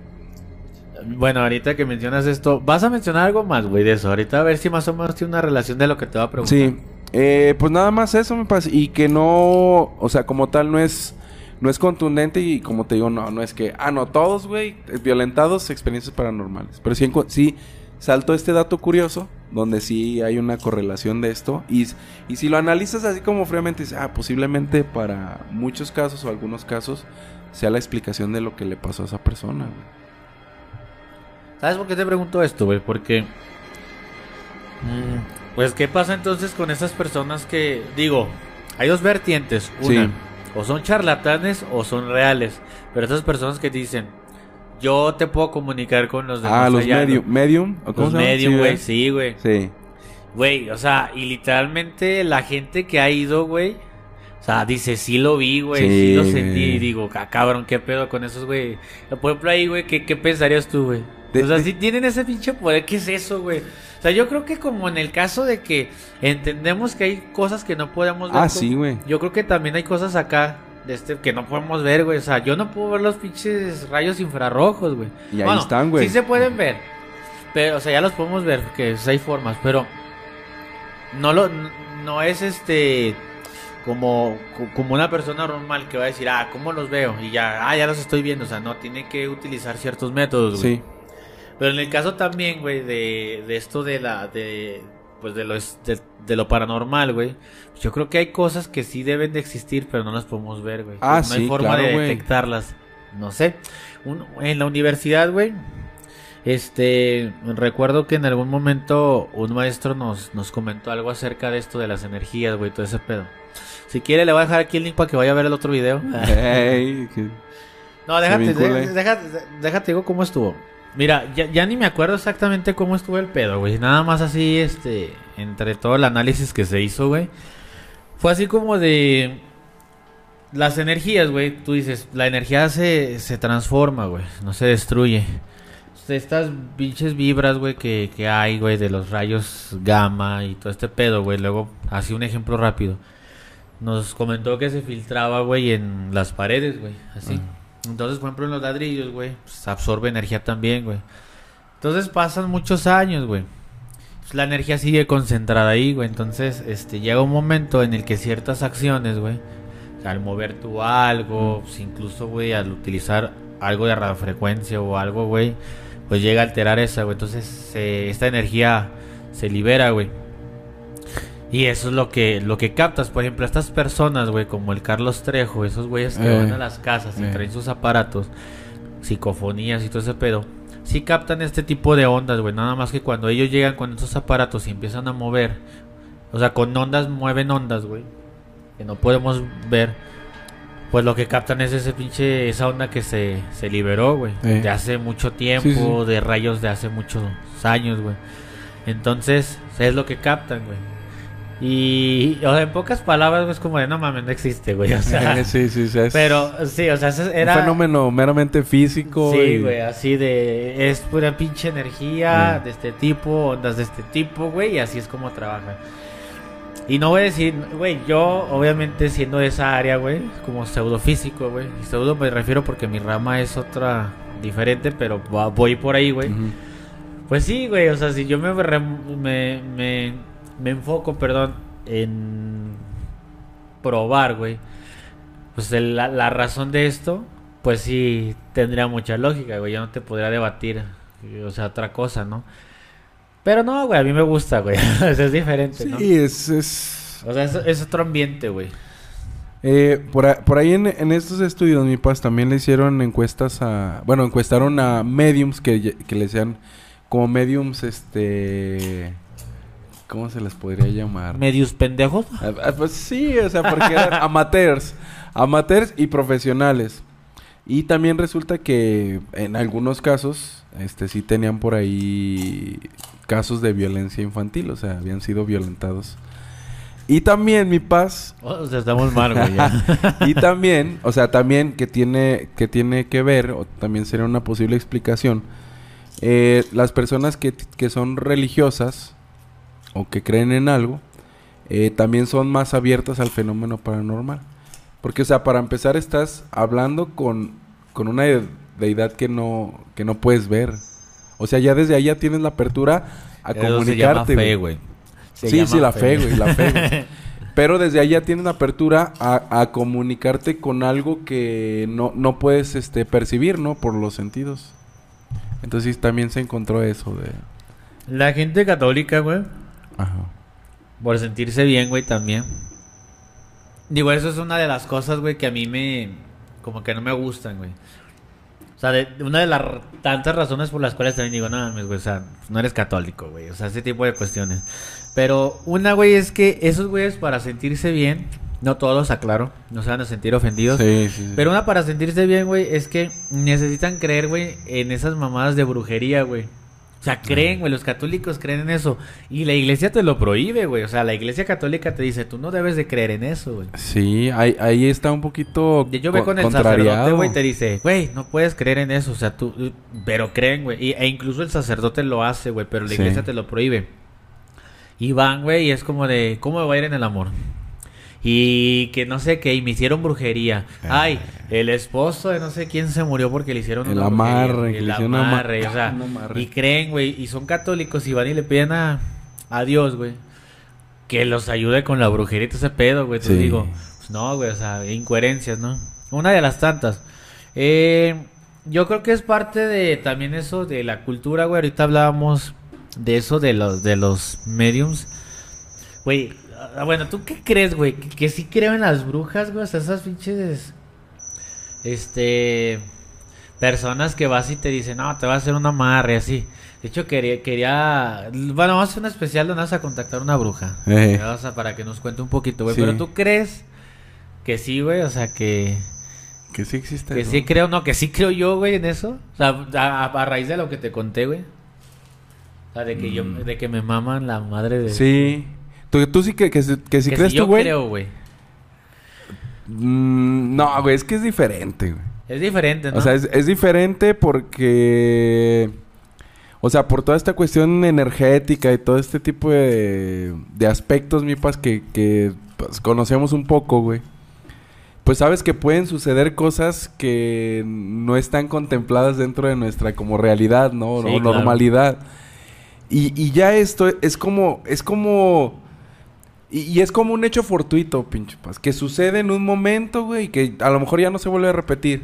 bueno, ahorita que mencionas esto, ¿vas a mencionar algo más, güey, de eso? Ahorita a ver si más o menos tiene una relación de lo que te va a preguntar. Sí, eh, pues nada más eso me pasa. Y que no, o sea, como tal, no es, no es contundente y como te digo, no, no es que, ah, no, todos, güey, violentados, experiencias paranormales. Pero sí, sí salto este dato curioso, donde sí hay una correlación de esto. Y, y si lo analizas así como fríamente, dices, ah, posiblemente para muchos casos o algunos casos sea la explicación de lo que le pasó a esa persona, güey. ¿Sabes por qué te pregunto esto, güey? Porque... Mm, pues, ¿qué pasa entonces con esas personas que... Digo, hay dos vertientes. Una, o son charlatanes o son reales. Pero esas personas que dicen, yo te puedo comunicar con los demás. Ah, los medium. ¿Medium? los medium, güey. Sí, güey. Sí. Güey, o sea, y literalmente la gente que ha ido, güey, O sea, dice, sí lo vi, güey, sí, lo sentí. Y digo, ah, cabrón, qué pedo con esos, güey. Por ejemplo, ahí, güey, ¿qué, ¿qué, pensarías tú, güey? O sea, si tienen ese pinche poder, ¿qué es eso, güey? O sea, yo creo que como en el caso de que entendemos que hay cosas que no podemos ver. Ah, sí, güey. Yo creo que también hay cosas acá de este que no podemos ver, güey. O sea, yo no puedo ver los pinches rayos infrarrojos, güey. Y ahí están, güey. Sí se pueden ver. Pero, o sea, ya los podemos ver, que hay formas, pero no lo no es este como, como una persona normal que va a decir, ah, ¿cómo los veo? Y ya, ah, ya los estoy viendo. O sea, no, tiene que utilizar ciertos métodos, güey. Sí. Pero en el caso también, güey, de, de esto de la, de, pues de lo, de, lo paranormal, güey. Yo creo que hay cosas que sí deben de existir, pero no las podemos ver, güey. Ah, no hay forma de detectarlas. No sé. en la universidad, güey. Este, recuerdo que en algún momento un maestro nos, nos comentó algo acerca de esto de las energías, güey, todo ese pedo. Si quiere, le voy a dejar aquí el link para que vaya a ver el otro video. [LAUGHS] no, déjate, déjate, déjate, digo cómo estuvo. Mira, ya, ni me acuerdo exactamente cómo estuvo el pedo, güey. Nada más así, este, entre todo el análisis que se hizo, güey. Fue así como de... Las energías, güey. Tú dices, la energía se, se transforma, güey. No se destruye. Estas pinches vibras, güey, que, que hay, güey, de los rayos gamma y todo este pedo, güey. Luego, así un ejemplo rápido nos comentó que se filtraba, güey, en las paredes, güey, así. Entonces, por ejemplo, en los ladrillos, güey, pues, absorbe energía también, güey. Entonces pasan muchos años, güey. Pues, la energía sigue concentrada ahí, güey. Entonces, este, llega un momento en el que ciertas acciones, güey, al mover tú algo, pues, incluso, güey, al utilizar algo de radiofrecuencia o algo, güey, pues llega a alterar esa, güey. Entonces, esta energía se libera, güey. Y eso es lo que, lo que captas. Por ejemplo, estas personas, güey, como el Carlos Trejo, esos güeyes que van a eh, las casas y eh. traen sus aparatos, psicofonías y todo ese pedo, sí captan este tipo de ondas, güey. Nada más que cuando ellos llegan con esos aparatos y empiezan a mover, o sea, con ondas mueven ondas, güey, que no podemos ver. Pues lo que captan es ese pinche, esa onda que se, se liberó, güey. Eh. De hace mucho tiempo, de rayos de hace muchos años, güey. Entonces, es lo que captan, güey. Y, o sea, en pocas palabras, es como de no mames, no existe, güey. O sea, [LAUGHS] sí, sí, sí. pero, sí, o sea, era. Un fenómeno meramente físico. Sí, güey, así de. Es pura pinche energía de este tipo, ondas de este tipo, güey, y así es como trabaja. Y no voy a decir, güey, yo, obviamente, siendo de esa área, güey, como pseudofísico, güey. Pseudo me refiero porque mi rama es otra diferente, pero voy por ahí, güey. Pues sí, güey, o sea, si yo me, me, me me enfoco, perdón, en probar, güey. Pues la, razón de esto, pues sí tendría mucha lógica, güey. Yo no te podría debatir, o sea, otra cosa, ¿no? Pero no, güey, a mí me gusta, güey. [LAUGHS] es diferente, ¿no? Sí, es, es... O sea, es, otro ambiente, güey. Eh, por, por, ahí en, en, estos estudios, mi paz, también le hicieron encuestas a... Bueno, encuestaron a mediums que, que le decían como mediums, este ¿Cómo se les podría llamar? ¿Medios pendejos? Ah, ah, pues sí, o sea, porque eran [LAUGHS] amateurs. Amateurs y profesionales. Y también resulta que en algunos casos, este sí tenían por ahí casos de violencia infantil, o sea, habían sido violentados. Y también mi paz. o sea, estamos mal, güey. [LAUGHS] y también, o sea, también que tiene que tiene que ver, o también sería una posible explicación, eh, las personas que, que son religiosas o que creen en algo, eh, también son más abiertas al fenómeno paranormal. Porque, o sea, para empezar estás hablando con, con una deidad que no, que no puedes ver. O sea, ya desde ahí ya tienes la apertura a comunicarte. fe, güey. Sí, sí, la fe, güey, la fe. [LAUGHS] Pero desde ahí ya tienes la apertura a, a comunicarte con algo que no, no puedes este, percibir, ¿no? Por los sentidos. Entonces también se encontró eso de... La gente católica, güey, Ajá. Por sentirse bien, güey, también. Digo, eso es una de las cosas, güey, que a mí me... Como que no me gustan, güey. O sea, de, una de las tantas razones por las cuales también digo, no mames, güey, o sea, no eres católico, güey. O sea, ese tipo de cuestiones. Pero una, güey, es que esos güeyes para sentirse bien, no todos, aclaro, no se van a sentir ofendidos. Sí, sí, sí. Pero una para sentirse bien, güey, es que necesitan creer, güey, en esas mamadas de brujería, güey. O sea, creen, güey, los católicos creen en eso. Y la iglesia te lo prohíbe, güey. O sea, la iglesia católica te dice, tú no debes de creer en eso, güey. Sí, ahí, ahí está un poquito Yo ve con el sacerdote, güey, te dice, güey, no puedes creer en eso. O sea, tú... Pero creen, güey. E incluso el sacerdote lo hace, güey, pero la iglesia te lo prohíbe. Y van, güey, y es como de, ¿cómo me va a ir en el amor? Y que no sé qué, y me hicieron brujería. Eh. Ay, el esposo de no sé quién se murió porque le hicieron el amarre, el amarre, o sea, [LAUGHS] y creen, güey, y son católicos y van y le piden a, Dios, güey, que los ayude con la brujería y ese pedo, güey. Te digo, pues no, güey, o sea, incoherencias, ¿no? Una de las tantas. Eh, yo creo que es parte de también eso de la cultura, güey. Ahorita hablábamos de eso de los de los mediums. Güey, bueno, ¿tú qué crees, güey? ¿Que, sí creo en las brujas, güey. O sea, esas pinches. Este. Personas que vas y te dicen, no, te va a hacer una amarre, así. De hecho, quería. quería bueno, vamos a hacer un especial donde vas a contactar a una bruja. Eh. para que nos cuente un poquito, güey. Pero tú crees que sí, güey. O sea, que. Que sí existe. Que sí creo, no, que sí creo yo, güey, en eso. O sea, a, raíz de lo que te conté, güey. O sea, de que yo, mm. de que me maman la madre de. Sí. ¿Tú, sí que, que, que crees tú, güey? creo, güey. Mm, no, güey, es que es diferente, güey. Es diferente, ¿no? O sea, es, diferente porque... O sea, por toda esta cuestión energética y todo este tipo de, de aspectos, mi paz, que, que pues, conocemos un poco, güey. Pues sabes que pueden suceder cosas que no están contempladas dentro de nuestra como realidad, ¿no? o normalidad. Y, y ya esto es como, es como y, es como un hecho fortuito, pinche paz. Que sucede en un momento, güey, y que a lo mejor ya no se vuelve a repetir.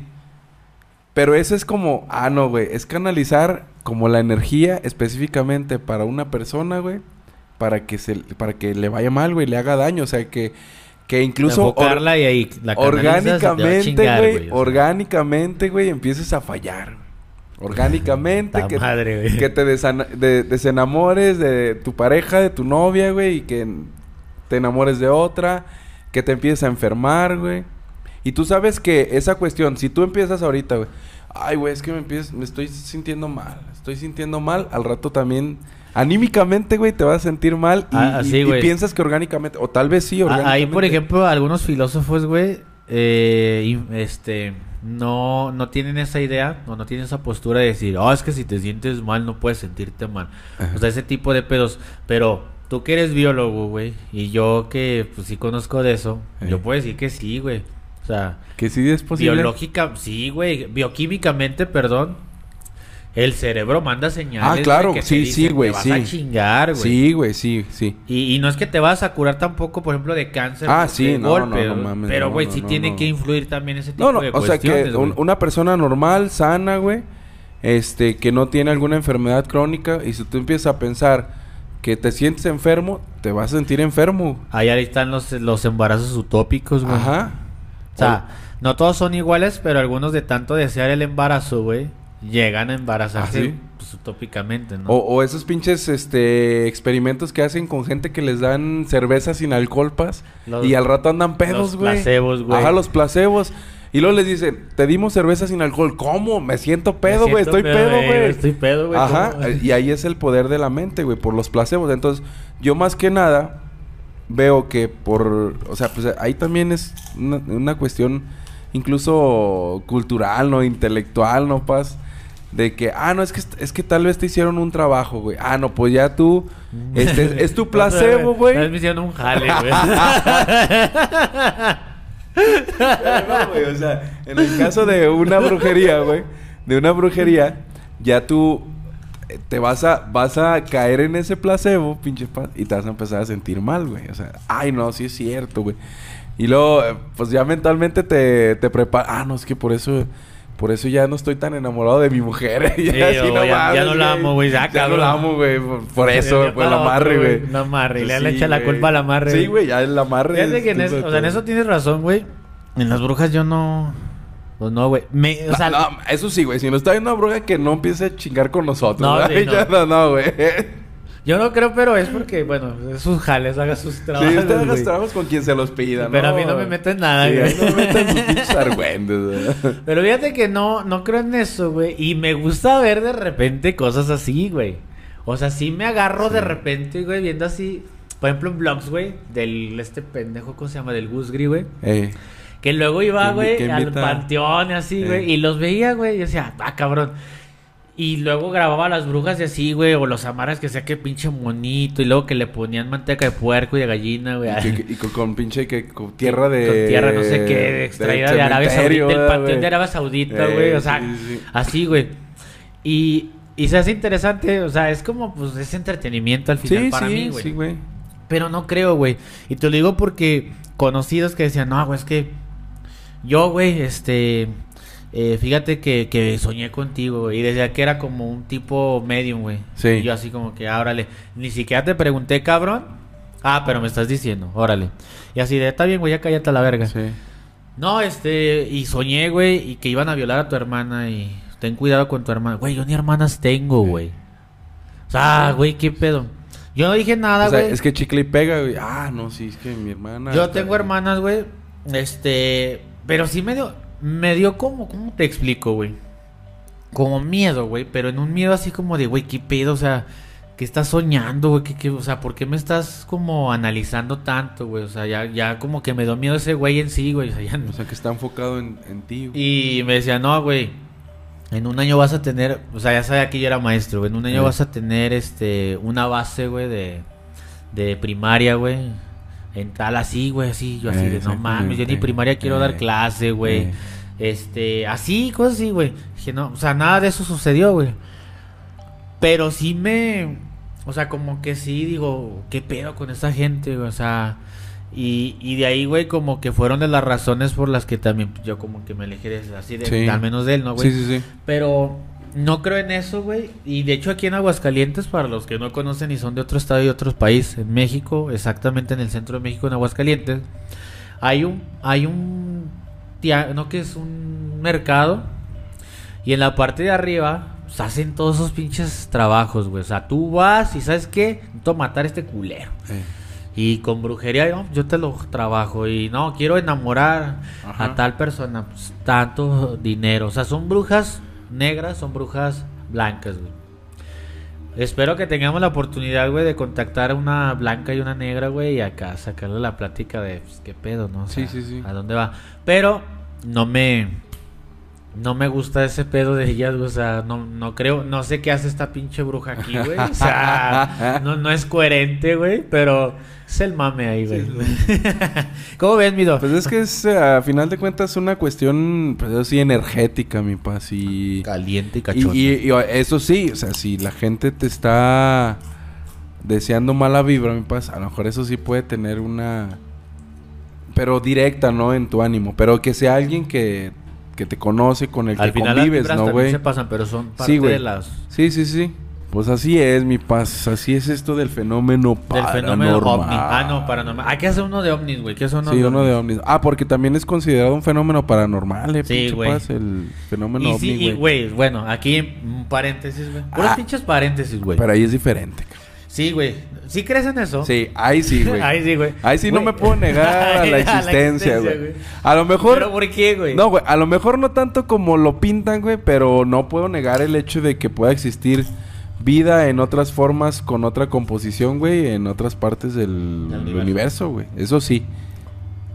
Pero eso es como, ah, no, güey, es canalizar como la energía específicamente para una persona, güey, para que se para que le vaya mal, güey, le haga daño, o sea, que que incluso y ahí, orgánicamente, güey, orgánicamente, güey, empieces a fallar. Orgánicamente [LAUGHS] que, que te desenamores de tu pareja, de tu novia, güey, y que te enamores de otra, que te empieces a enfermar, güey. Y tú sabes que esa cuestión, si tú empiezas ahorita, güey, ay, güey, es que me empiezo, me estoy sintiendo mal, estoy sintiendo mal, al rato también anímicamente, güey, te vas a sentir mal y, ah, piensas que orgánicamente, o tal vez sí, orgánicamente. Ahí, por ejemplo, algunos filósofos, güey, eh, este, no, no tienen esa idea o no tienen esa postura de decir, oh, es que si te sientes mal no puedes sentirte mal. O sea, ese tipo de pedos. Pero tú que eres biólogo, güey, y yo que pues sí conozco de eso, yo puedo decir que sí, güey. O sea, que sí es posible. Biológica, sí, güey, bioquímicamente, perdón. El cerebro manda señales. Ah, claro, sí, sí, güey, sí. Vas a chingar, güey. Sí, güey, sí, sí. Y, no es que te vas a curar tampoco, por ejemplo, de cáncer. Ah, sí, no, golpe, no, no, mames, Pero, güey, sí tiene que influir también ese tipo de o sea, que una persona normal, sana, güey, este, que no tiene alguna enfermedad crónica, y si tú empiezas a pensar que te sientes enfermo, te vas a sentir enfermo. Ahí, ahí están los, los embarazos utópicos, güey. Ajá. O sea, no todos son iguales, pero algunos de tanto desear el embarazo, güey, llegan a embarazarse ¿Ah, pues, utópicamente, ¿no? O, esos pinches este experimentos que hacen con gente que les dan cerveza sin alcohol, y al rato andan pedos, güey. Los placebos, güey. Ajá, los placebos. Y luego les dicen, te dimos cerveza sin alcohol. ¿Cómo? Me siento pedo, güey. Estoy pedo, güey. Estoy pedo, güey. Ajá. Y ahí es el poder de la mente, güey, por los placebos. Entonces, yo más que nada veo que por... O sea, pues ahí también es una, cuestión incluso cultural, ¿no? Intelectual, ¿no, Paz? De que, ah, no, es que, es que tal vez te hicieron un trabajo, güey. Ah, no, pues ya tú... Este, es tu [LAUGHS] placebo, güey. Me hicieron un jale, güey. [LAUGHS] [LAUGHS] o sea, en el caso de una brujería, güey, de una brujería, ya tú eh, te vas a, vas a caer en ese placebo, pinche y te vas a empezar a sentir mal, güey. O sea, ay, no, sí es cierto, güey. Y luego, eh, pues ya mentalmente te, te preparas. Ah, no, es que por eso por eso ya no estoy tan enamorado de mi mujer. [LAUGHS] ya, no, ya, no la amo, güey. Ya, no la amo, güey. Por, eso, por el amarre, güey. No amarre. le, le echa la culpa al amarre. Sí, güey, ya el amarre. Fíjate que en eso, o sea, en eso tienes razón, güey. En las brujas yo no... Pues no, güey. O sea, no, eso sí, güey. Si no está viendo una bruja que no empiece a chingar con nosotros. No, sí, [LAUGHS] no. no, güey. Yo no creo, pero es porque, bueno, es sus jales, haga sus trabajos. Sí, usted haga sus trabajos con quien se los pida, Pero a mí no me meten nada, sí, güey. no me meten sus pinches [LAUGHS] argüendes, Pero fíjate que no, no creo en eso, güey. Y me gusta ver de repente cosas así, güey. O sea, sí me agarro de repente, güey, viendo así, por ejemplo, en blogs, güey, del este pendejo, ¿cómo se llama? Del Gusgri, güey. Que luego iba, güey, al panteón y así, güey. Y los veía, güey. Y decía, ah, cabrón. Y luego grababa a las brujas y así, güey. O los amaras que sea que pinche monito. Y luego que le ponían manteca de puerco y de gallina, güey. y, con, con pinche que con tierra de Con tierra, no sé qué, extraída de, Arabia Saudita, del ¿verdad, panteón de Arabia Saudita, Eh, güey. o sea, sí, sí, sí. así, güey. Y, y se hace interesante, o sea, es como, pues, es entretenimiento al final Sí, para mí, güey. sí, güey. Pero no creo, güey. Y te lo digo porque conocidos que decían, no, güey, es que yo, güey, este, eh, fíjate que, que soñé contigo, güey. Y decía que era como un tipo medium, güey. Sí. Y yo así como que, ah, órale. Ni siquiera te pregunté, cabrón. Ah, pero me estás diciendo, órale. Y así de, está bien, güey, ya cállate a la verga. Sí. No, este, y soñé, güey, y que iban a violar a tu hermana y ten cuidado con tu hermana. Güey, yo ni hermanas tengo, güey. O sea, güey, qué pedo. Yo no dije nada, O sea, güey. es que chicle y pega, güey. Ah, no, sí, es que mi hermana. Yo tengo hermanas, güey. Este, pero sí me dio, me dio como, ¿cómo te explico, güey? Como miedo, güey, pero en un miedo así como de, güey, qué pedo, o sea, ¿qué estás soñando, güey? ¿Qué, qué, o sea, ¿por qué me estás como analizando tanto, güey? O sea, ya, ya como que me dio miedo ese güey en sí, güey. O sea, ya no- O sea, que está enfocado en, en ti. güey. Y me decía, no, güey, en un año vas a tener, o sea, ya sabía que yo era maestro, güey, en un año Eh. vas a tener, este, una base, güey, de, de primaria, güey. En tal así, güey, así, yo así de, no mames, yo ni primaria quiero dar Eh, clase, güey. eh. Este, así, cosas así, güey. Dije, no, o sea, nada de eso sucedió, güey. Pero sí me, o sea, como que sí digo, ¿qué pedo con esta gente, güey? O sea, y, y de ahí, güey, como que fueron de las razones por las que también yo como que me alejé de, así de, Sí. al menos de él, ¿no, güey? Sí, sí, sí. Pero no creo en eso, güey. Y de hecho aquí en Aguascalientes, para los que no conocen y son de otro estado y otro país, en México, exactamente en el centro de México, en Aguascalientes, hay un, hay un, no que es un mercado y en la parte de arriba pues, hacen todos esos pinches trabajos, güey. O sea, tú vas y sabes qué, necesito matar a este culero. Y con brujería, no, yo te lo trabajo. Y no, quiero enamorar Ajá. a tal persona. Pues, tanto dinero. O sea, son brujas negras, son brujas blancas, güey. Espero que tengamos la oportunidad, güey, de contactar a una blanca y una negra, güey, y acá sacarle la plática de, pues, qué pedo, ¿no? O Sí, sí, sí. ¿A dónde va? Pero no me... No me gusta ese pedo de ellas, o sea, no, no creo, no sé qué hace esta pinche bruja aquí, güey, o sea, [LAUGHS] no, no es coherente, güey, pero es el mame ahí, güey. [LAUGHS] ¿Cómo ves, Mido? Pues es que es, eh, a final de cuentas, una cuestión, pues así, energética, mi paz. Y, Caliente y y, cachondo. y- y eso sí, o sea, si la gente te está deseando mala vibra, mi paz, a lo mejor eso sí puede tener una... Pero directa, ¿no? En tu ánimo. Pero que sea alguien que, que te conoce, con el Al que final convives, ¿no, güey? se pasan, pero son parte Sí, de las... Sí, sí, sí. Pues así es, mi paz. Así es esto del fenómeno Del paranormal. fenómeno ovni. Ah, no, paranormal. Hay que hacer uno de ovnis, güey. ¿Qué son Sí, uno de ovnis. Ah, porque también es considerado un fenómeno paranormal, eh, Sí, güey. el fenómeno Y sí, ovni, güey. bueno, aquí un paréntesis, güey. Puros Ah. pinches paréntesis, güey. Pero ahí es diferente. cabrón. Sí, güey. ¿Sí crees en eso? Sí, ahí sí, [LAUGHS] güey. Ahí sí, güey. Ahí sí no me puedo negar [LAUGHS] a la existencia, güey. A lo mejor... ¿Pero por qué, güey? No, güey, a lo mejor no tanto como lo pintan, güey, pero no puedo negar el hecho de que pueda existir vida en otras formas, con otra composición, güey, en otras partes del, Del universo, universo. güey. Eso sí.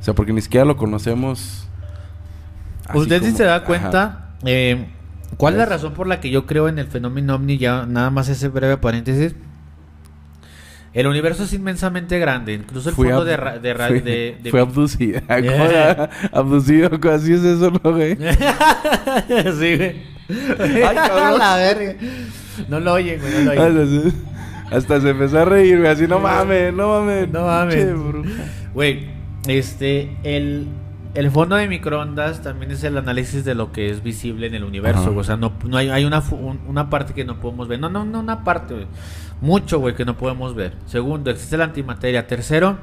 O sea, porque ni siquiera lo conocemos. Usted sí se da cuenta, eh, ¿cuál es la razón por la que yo creo en el fenómeno ovni? Ya nada más ese breve paréntesis. El universo es inmensamente grande, incluso el Fui fondo de, ra- de, ra- fui- de- de- Fue abducida. [LAUGHS] ¿Cómo Yeah. Abducido, así es eso, ¿no, güey? [LAUGHS] sí, güey. Ay, [LAUGHS] cabrón. la verga. No lo oyen, güey, no lo Hasta oyen. se- Hasta se empezó a reír, güey. Así, no mames, no mames. No mames. Güey, este, el, el fondo de microondas también es el análisis de lo que es visible en el universo. Ajá. O sea, no, no hay, hay una, un- una parte que no podemos ver. No, no, no, una parte, güey. Mucho, güey, que no podemos ver. Segundo, existe la antimateria. Tercero,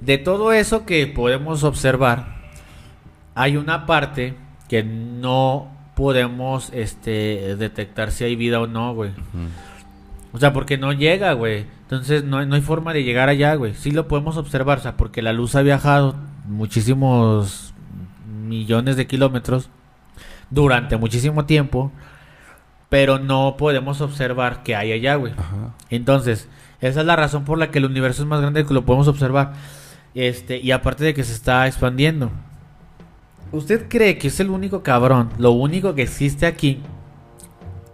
de todo eso que podemos observar, hay una parte que no podemos este, detectar si hay vida o no, güey. O sea, porque no llega, güey. Entonces no, no hay forma de llegar allá, güey. Sí lo podemos observar, o sea, porque la luz ha viajado muchísimos millones de kilómetros durante muchísimo tiempo. Pero no podemos observar que hay allá, güey. Ajá. Entonces, esa es la razón por la que el universo es más grande que lo podemos observar. Este, y aparte de que se está expandiendo. ¿Usted cree que es el único cabrón, lo único que existe aquí?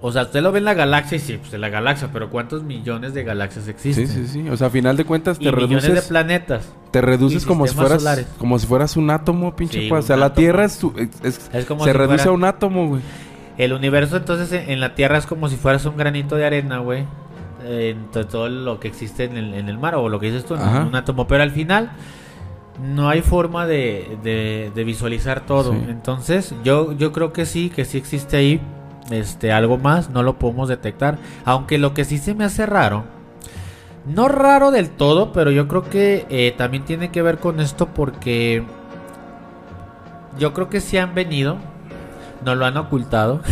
O sea, usted lo ve en la galaxia y sí, pues en la galaxia, pero ¿cuántos millones de galaxias existen? Sí, sí, sí. O sea, a final de cuentas Y te millones de reduces, planetas. te reduces como si fueras solares. como si fueras un átomo, pinche Sí. O sea, la. Tierra es, es- es- Es como se si reduce fuera- a un átomo, güey. El universo entonces en en la Tierra es como si fueras un granito de arena, güey. En to- todo lo que existe en el, en el mar o lo que dices tú, en un átomo. Pero al final no hay forma de, de- de visualizar todo. Sí. Entonces yo, yo creo que sí, que sí existe ahí este, algo más. No lo podemos detectar. Aunque lo que sí se me hace raro. No raro del todo, pero yo creo que eh, también tiene que ver con esto porque yo creo que sí han venido. No lo han ocultado. [LAUGHS]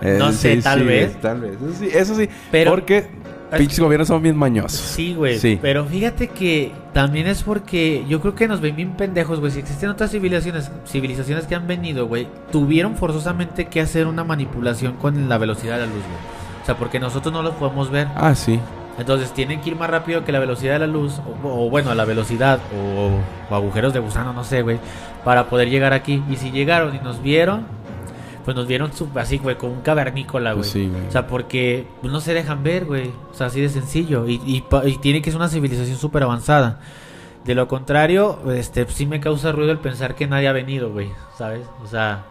No Eh, sé, tal vez. Tal vez. Eso sí, eso sí. Pero- porque pinches gobiernos son bien mañosos. Sí, güey. Sí. Pero fíjate que también es porque yo creo que nos ven bien pendejos, güey. Si existen otras civilizaciones, civilizaciones que han venido, güey, tuvieron forzosamente que hacer una manipulación con la velocidad de la luz, güey. O sea, porque nosotros no los podemos ver. Ah, sí. Entonces tienen que ir más rápido que la velocidad de la luz, o, o bueno, a la velocidad, o, o agujeros de gusano, no sé, güey, para poder llegar aquí. Y si llegaron y nos vieron, pues nos vieron su- así, güey, como un cavernícola, güey. Pues sí, güey. O sea, porque pues, no se dejan ver, güey. O sea, así de sencillo. Y, y, y tiene que ser una civilización súper avanzada. De lo contrario, este, sí me causa ruido el pensar que nadie ha venido, güey. ¿Sabes? O sea,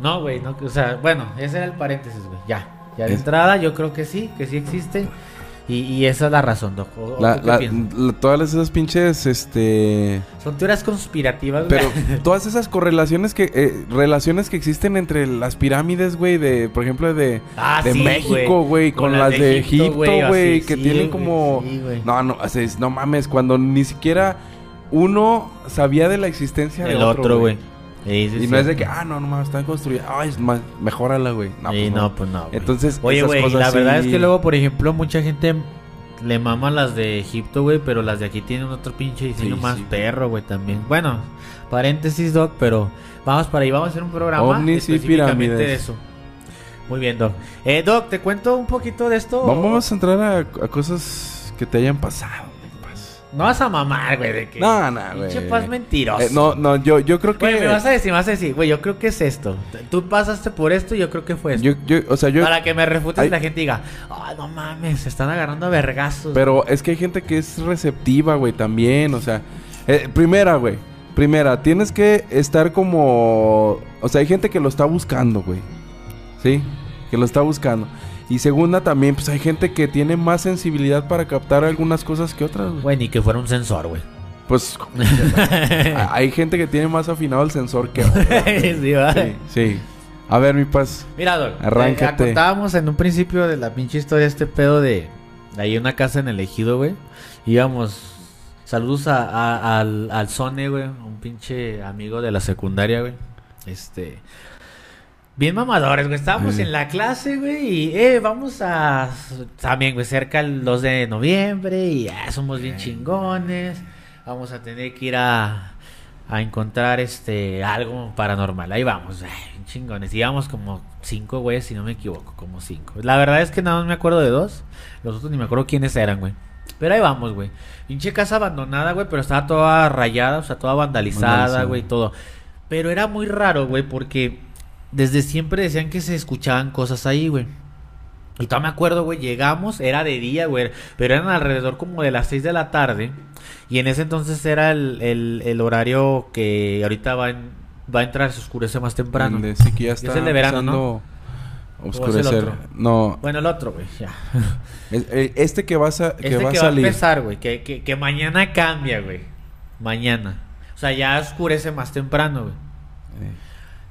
no, güey. No, o sea, bueno, ese era el paréntesis, güey. Ya. Ya de Es- entrada, yo creo que sí, que sí existe. Y, y esa es la razón, Doc. ¿O- La- la- la- todas esas pinches, este... Son teorías conspirativas, güey. Pero [LAUGHS] todas esas correlaciones que... eh, relaciones que existen entre las pirámides, güey, de... Por ejemplo, de... Ah, de sí, México, güey, con, las de Egipto, güey, güey, así, que sí, tienen güey, como... sí, no, no, es- no mames, cuando ni siquiera uno sabía de la existencia El de otro, güey. Sí, sí, Y sí. no es de que, ah, no, no mames, están construidas. Ay, es más, mejórala, güey. No, pues no, pues no. güey. Entonces, Oye, güey, la verdad es que luego, por ejemplo, mucha gente le mama las de Egipto, güey, pero las de aquí tienen otro pinche diseño más perro, güey, también. Bueno, paréntesis, Doc, pero vamos para ahí, vamos a hacer un programa Ovnis y específicamente de eso. Muy bien, Doc. Eh, Doc, ¿te cuento un poquito de esto? Vamos a entrar a, a cosas que te hayan pasado. No vas a mamar, güey, de que... No, no, Pinche güey. paz mentiroso. Eh, no, no, yo, yo creo que... Güey, me vas a decir, me vas a decir, güey, yo creo que es esto. Tú pasaste por esto y yo creo que fue esto. yo, yo, o sea, yo... Para que me refutes y la gente diga, ah, no mames, se están agarrando a vergazos. Pero es que hay gente que es receptiva, güey, también, o sea... eh, primera, güey. Primera, tienes que estar como... O sea, hay gente que lo está buscando, güey. ¿Sí? Que lo está buscando. Y segunda, también, pues hay gente que tiene más sensibilidad para captar algunas cosas que otras, güey. Güey, ni que fuera un sensor, güey. Pues [LAUGHS] [LAUGHS] hay gente que tiene más afinado el sensor que otro. [LAUGHS] sí. Sí, sí. A ver, mi paz. Mira, Doc, Arráncate. contábamos en un principio de la pinche historia este pedo de, de ahí una casa en el ejido, güey. Íbamos. Saludos a, a- al, al Sone, güey. Un pinche amigo de la secundaria, güey. Este. Bien mamadores, güey. Estábamos en la clase, güey. Y, eh, vamos a. También, güey, cerca el 2 de noviembre. Y ya somos bien chingones. Vamos a tener que ir a. A encontrar este. Algo paranormal. Ahí vamos, bien chingones. Íbamos como cinco, güey, si no me equivoco. Como cinco. La verdad es que nada más me acuerdo de dos. Los otros ni me acuerdo quiénes eran, güey. Pero ahí vamos, güey. Pinche casa abandonada, güey, pero estaba toda rayada, o sea, toda vandalizada, Vandalizada. güey, todo. Pero era muy raro, güey, porque desde siempre decían que se escuchaban cosas ahí, güey. Y todavía me acuerdo, güey, llegamos, era de día, güey, pero eran alrededor como de las 6 de la tarde. Y en ese entonces era el, el- el horario que ahorita va, en- va a entrar, se oscurece más temprano. Donde sí que ya Es el de verano, el oscurecer. No, Bueno, el otro, güey, ya. [LAUGHS] eh, este que vas a, que Este va a que va a salir. empezar, güey. Que, que, que mañana cambia, güey. Mañana. O sea, ya oscurece más temprano, güey. Eh,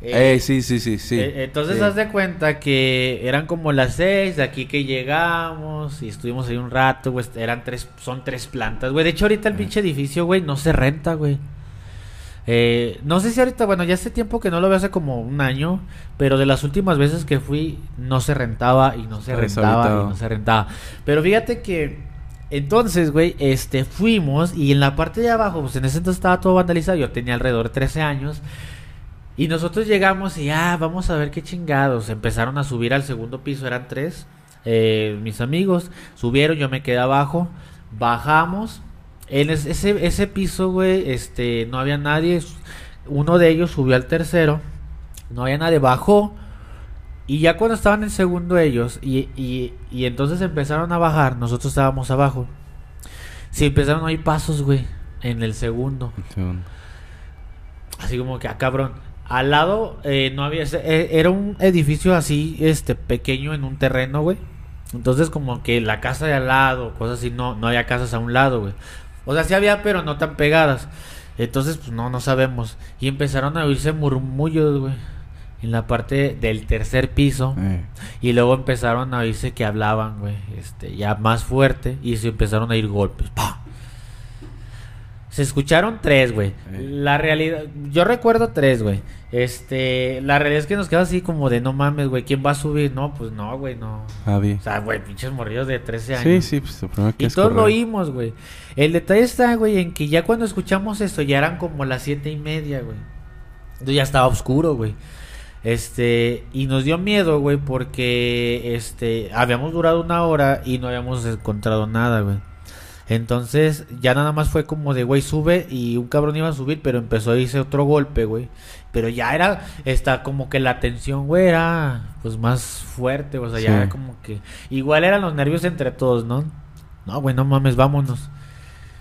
Eh, sí, sí, sí, sí. eh, entonces Sí. haz de cuenta que eran como las seis de aquí que llegamos y estuvimos ahí un rato, güey. Eran tres, son tres plantas, güey. De hecho, ahorita el pinche edificio, güey, no se renta, güey. Eh, no sé si ahorita, bueno, ya hace tiempo que no lo veo hace como un año, pero de las últimas veces que fui no se rentaba y no se Está rentaba y no se rentaba. Pero fíjate que entonces, güey, este fuimos y en la parte de abajo, pues en ese entonces estaba todo vandalizado, yo tenía alrededor de 13 años. Y nosotros llegamos y ya, vamos a ver qué chingados. Empezaron a subir al segundo piso, eran tres. Eh, mis amigos subieron, yo me quedé abajo. Bajamos. En ese, ese piso, güey, este, no había nadie. Uno de ellos subió al tercero. No había nadie, bajó. Y ya cuando estaban en segundo ellos, y, y, y entonces empezaron a bajar, nosotros estábamos abajo. Sí, empezaron a oír pasos, güey, en el segundo. Así como que, ah, cabrón. Al lado eh, no había... Eh, era un edificio así, este, pequeño en un terreno, güey. Entonces como que la casa de al lado, cosas así, no, no había casas a un lado, güey. O sea, sí había, pero no tan pegadas. Entonces, pues no, no sabemos. Y empezaron a oírse murmullos, güey. En la parte del tercer piso. Eh. Y luego empezaron a oírse que hablaban, güey. Este, ya más fuerte. Y se empezaron a ir golpes. ¡Pah! Se escucharon tres, güey. La realidad, yo recuerdo tres, güey. Este, la realidad es que nos queda así como de no mames, güey, ¿quién va a subir? No, pues no, güey, no. Javi. O sea, güey, pinches morridos de 13 años. Sí, sí, pues lo que Y es todos lo correr. oímos, güey. El detalle está, güey, en que ya cuando escuchamos esto ya eran como las siete y media, güey. Entonces ya estaba oscuro, güey. Este, y nos dio miedo, güey, porque, este, habíamos durado una hora y no habíamos encontrado nada, güey. Entonces, ya nada más fue como de, güey, sube y un cabrón iba a subir, pero empezó a irse otro golpe, güey. Pero ya era, está como que la tensión, güey, era pues más fuerte, o sea, ya era como que, igual eran los nervios entre todos, ¿no? No, güey, no mames, vámonos.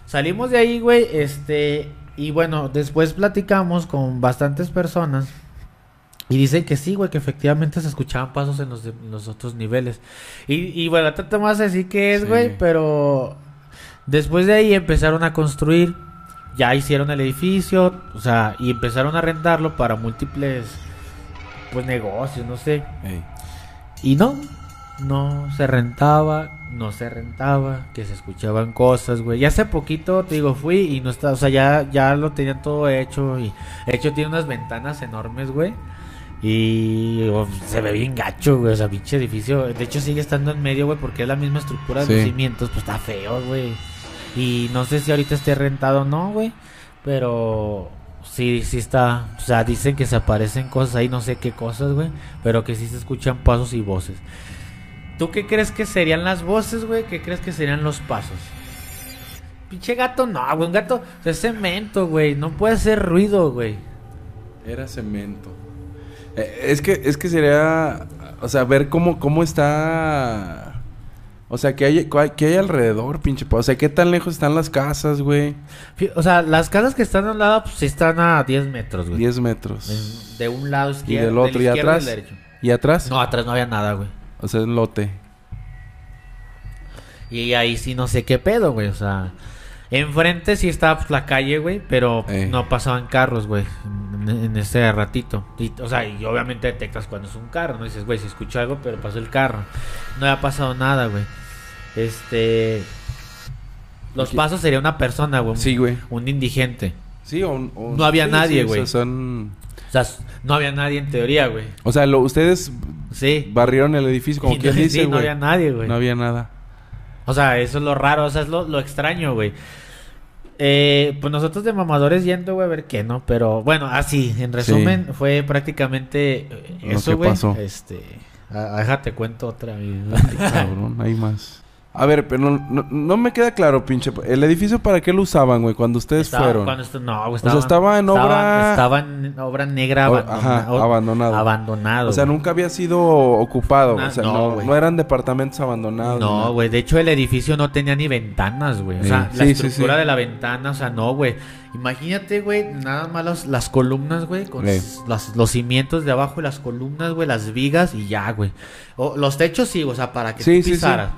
Salimos de ahí, güey, este, y bueno, después platicamos con bastantes personas. Y dicen que sí, güey, que efectivamente se escuchaban pasos en los, de- en los otros niveles. Y, y bueno, te más decir que es, Sí. güey, pero después de ahí empezaron a construir, ya hicieron el edificio, o sea, y empezaron a rentarlo para múltiples, pues, negocios, no sé. Y no, no se rentaba, no se rentaba, que se escuchaban cosas, güey. Y hace poquito, te digo, fui y no está, o sea, ya, ya lo tenían todo hecho. Y de hecho tiene unas ventanas enormes, güey. Y oh, se ve bien gacho, güey. O sea, pinche edificio. De hecho, sigue estando en medio, güey, porque es la misma estructura de los cimientos. Pues está feo, güey. Y no sé si ahorita esté rentado o no, güey. Pero sí, sí está. O sea, dicen que se aparecen cosas ahí, no sé qué cosas, güey. Pero que sí se escuchan pasos y voces. ¿Tú qué crees que serían las voces, güey? ¿Qué crees que serían los pasos? Pinche gato, no, güey. Un gato es cemento, güey. No puede hacer ruido, güey. Era cemento. Eh, es que es que sería, o sea, ver cómo cómo está o sea, que hay que hay alrededor, pinche, o sea, qué tan lejos están las casas, güey. O sea, las casas que están al lado, pues sí están a 10 metros, güey. 10 metros. De un lado Y izquierdo. del otro y atrás. ¿Y atrás? No, atrás no había nada, güey. O sea, un lote. Y ahí sí no sé qué pedo, güey. O sea, enfrente sí estaba pues, la calle, güey, pero Eh. no pasaban carros, güey, en, en ese ratito. Y, o sea, y obviamente detectas cuando es un carro, ¿no? Dices, güey, se escuchó algo, pero pasó el carro. No había pasado nada, güey. Este. Los pasos sería una persona, güey. Sí, güey. Un indigente. Sí, o, un- o- No había sí, nadie, sí, o güey. sea, son O sea, no había nadie en teoría, güey. O sea, lo, ustedes Sí. barrieron el edificio como [LAUGHS] Y quien no- dice, sí, no güey. había nadie, güey. No había nada. O sea, eso es lo raro, o sea, es lo, lo extraño, güey. Eh, pues nosotros de mamadores yendo, güey, a ver qué, ¿no? Pero bueno, así, en resumen, fue prácticamente eh, eso, güey. pasó. Este, ah, déjate cuento otra. güey. Cabrón, hay más. A ver, pero no, no, no me queda claro, pinche. ¿El edificio para qué lo usaban, güey? Cuando ustedes Estaba- fueron. cuando no, güey, O sea, estaba, en obra- Estaba en obra negra ajá, abandonado. Abandonado. O sea, güey. nunca había sido ocupado. O sea, no, no, güey. no eran departamentos abandonados. No, güey. De hecho, el edificio no tenía ni ventanas, güey. O sea, Sí, la sí, estructura sí. de la ventana, o sea, no, güey. Imagínate, güey, nada más las columnas, güey, con las- los cimientos de abajo y las columnas, güey, las vigas y ya, güey. O, los techos sí, o sea, para que tú sí, sí. pisaras.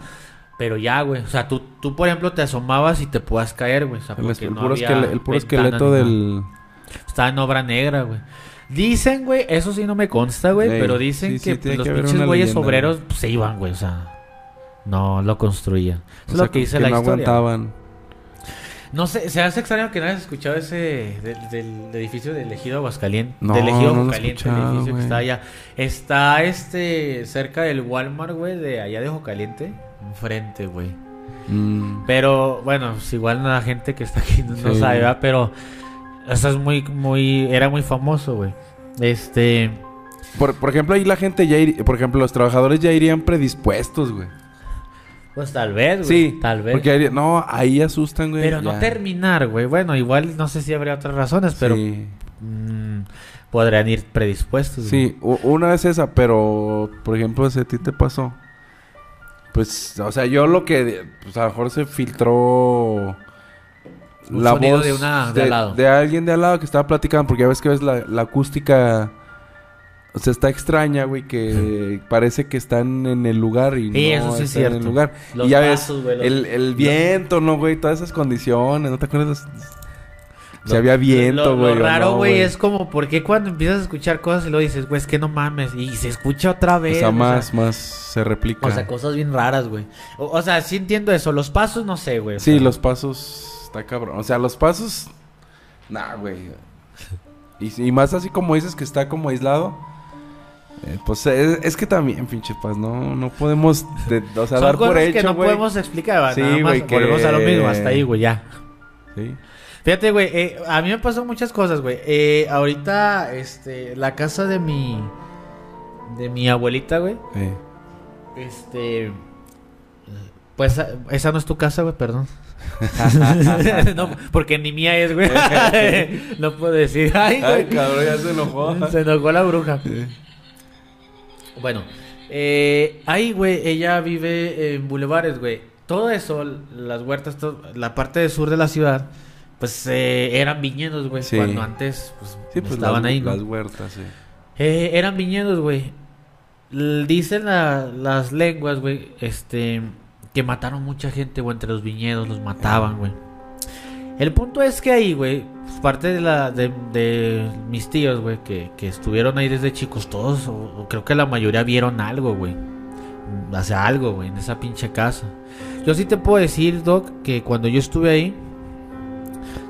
Pero ya, güey. O sea, tú, tú, por ejemplo, te asomabas y te puedas caer, güey. O sea, El, porque el no puro, había esquele- el puro esqueleto del. Estaba en obra negra, güey. Dicen, güey, eso sí no me consta, güey, Ey, pero dicen sí, sí, que los que pinches güeyes obreros pues, se iban, güey, o sea, no lo construían. Eso o es sea, lo que dice que la no historia. aguantaban. No sé, se hace extraño que no hayas escuchado ese del, del edificio del Ejido Aguascalientes. No, del Ejido no lo he Aguascalientes, el edificio que güey. está allá. Está este cerca del Walmart, güey, de allá de Jocaliente, enfrente, güey. Mm, Pero bueno, pues igual la gente que está aquí no, sabe, ¿verdad? Pero eso es muy, muy, era muy famoso, güey. Este. Por, por ejemplo, ahí la gente ya iría, por ejemplo, los trabajadores ya irían predispuestos, güey. Pues tal vez, güey. Sí, Tal vez. Porque ahí- no, ahí asustan, güey. pero no terminar, güey. Bueno, igual no sé si habría otras razones, pero Sí, mm, podrían ir predispuestos. sí, una es esa, pero por ejemplo, si a ti te pasó. Pues, o sea, yo lo que, pues a lo mejor se filtró Un de una- de al lado. de alguien de al lado que estaba platicando, porque ya ves que ves la, la acústica, o sea, está extraña, güey, que parece que están en el lugar y Sí, no eso sí es están en el cierto. lugar. Los y ya pasos, ves güey, los- el, el viento, ¿no, güey? Todas esas condiciones, ¿no te acuerdas? Si Lo- había viento, lo- güey. Lo raro, no, güey, es como, ¿por qué cuando empiezas a escuchar cosas y lo dices, güey, es que no mames? Y se escucha otra O vez. sea, o más, más se replica. O sea, cosas bien raras, güey. O, o sea, sí entiendo eso. Los pasos, no sé, güey. Sí, sea, los pasos está cabrón. O sea, los pasos. Nah, güey. Y, y más así como dices que está como aislado. Eh, pues es, es que también, pinche paz, no, no podemos, de- o sea, Son dar por hecho, que no podemos explicar, ¿va? Sí, Nada más que- volvemos a lo mismo, hasta ahí, güey, ya. Sí. Fíjate, güey, eh, a mí me pasan muchas cosas, güey. Eh, ahorita, este, la casa de mi, de mi abuelita, güey, eh. este, pues, a- esa no es tu casa, güey, perdón. [LAUGHS] no, porque ni mía es, güey. [LAUGHS] [LAUGHS] no puedo decir, ay, Ay, cabrón, ya se enojó. Se enojó la bruja. Bueno, eh, ahí, güey, ella vive en bulevares, güey. Todo eso, las huertas, todo- la parte del sur de la ciudad, pues eh, eran viñedos, güey. Sí. Cuando antes, pues, Sí, pues estaban las, ahí, ¿no? las huertas, sí. Eh, eran viñedos, güey. Dicen la- las lenguas, güey, este, que mataron mucha gente, güey, entre los viñedos, los mataban, güey. El punto es que ahí, güey, pues, parte de la de, de mis tíos, güey, que, que estuvieron ahí desde chicos, todos, o, o creo que la mayoría vieron algo, güey. Mm, sea, algo, güey, en esa pinche casa. Yo sí te puedo decir, Doc, que cuando yo estuve ahí,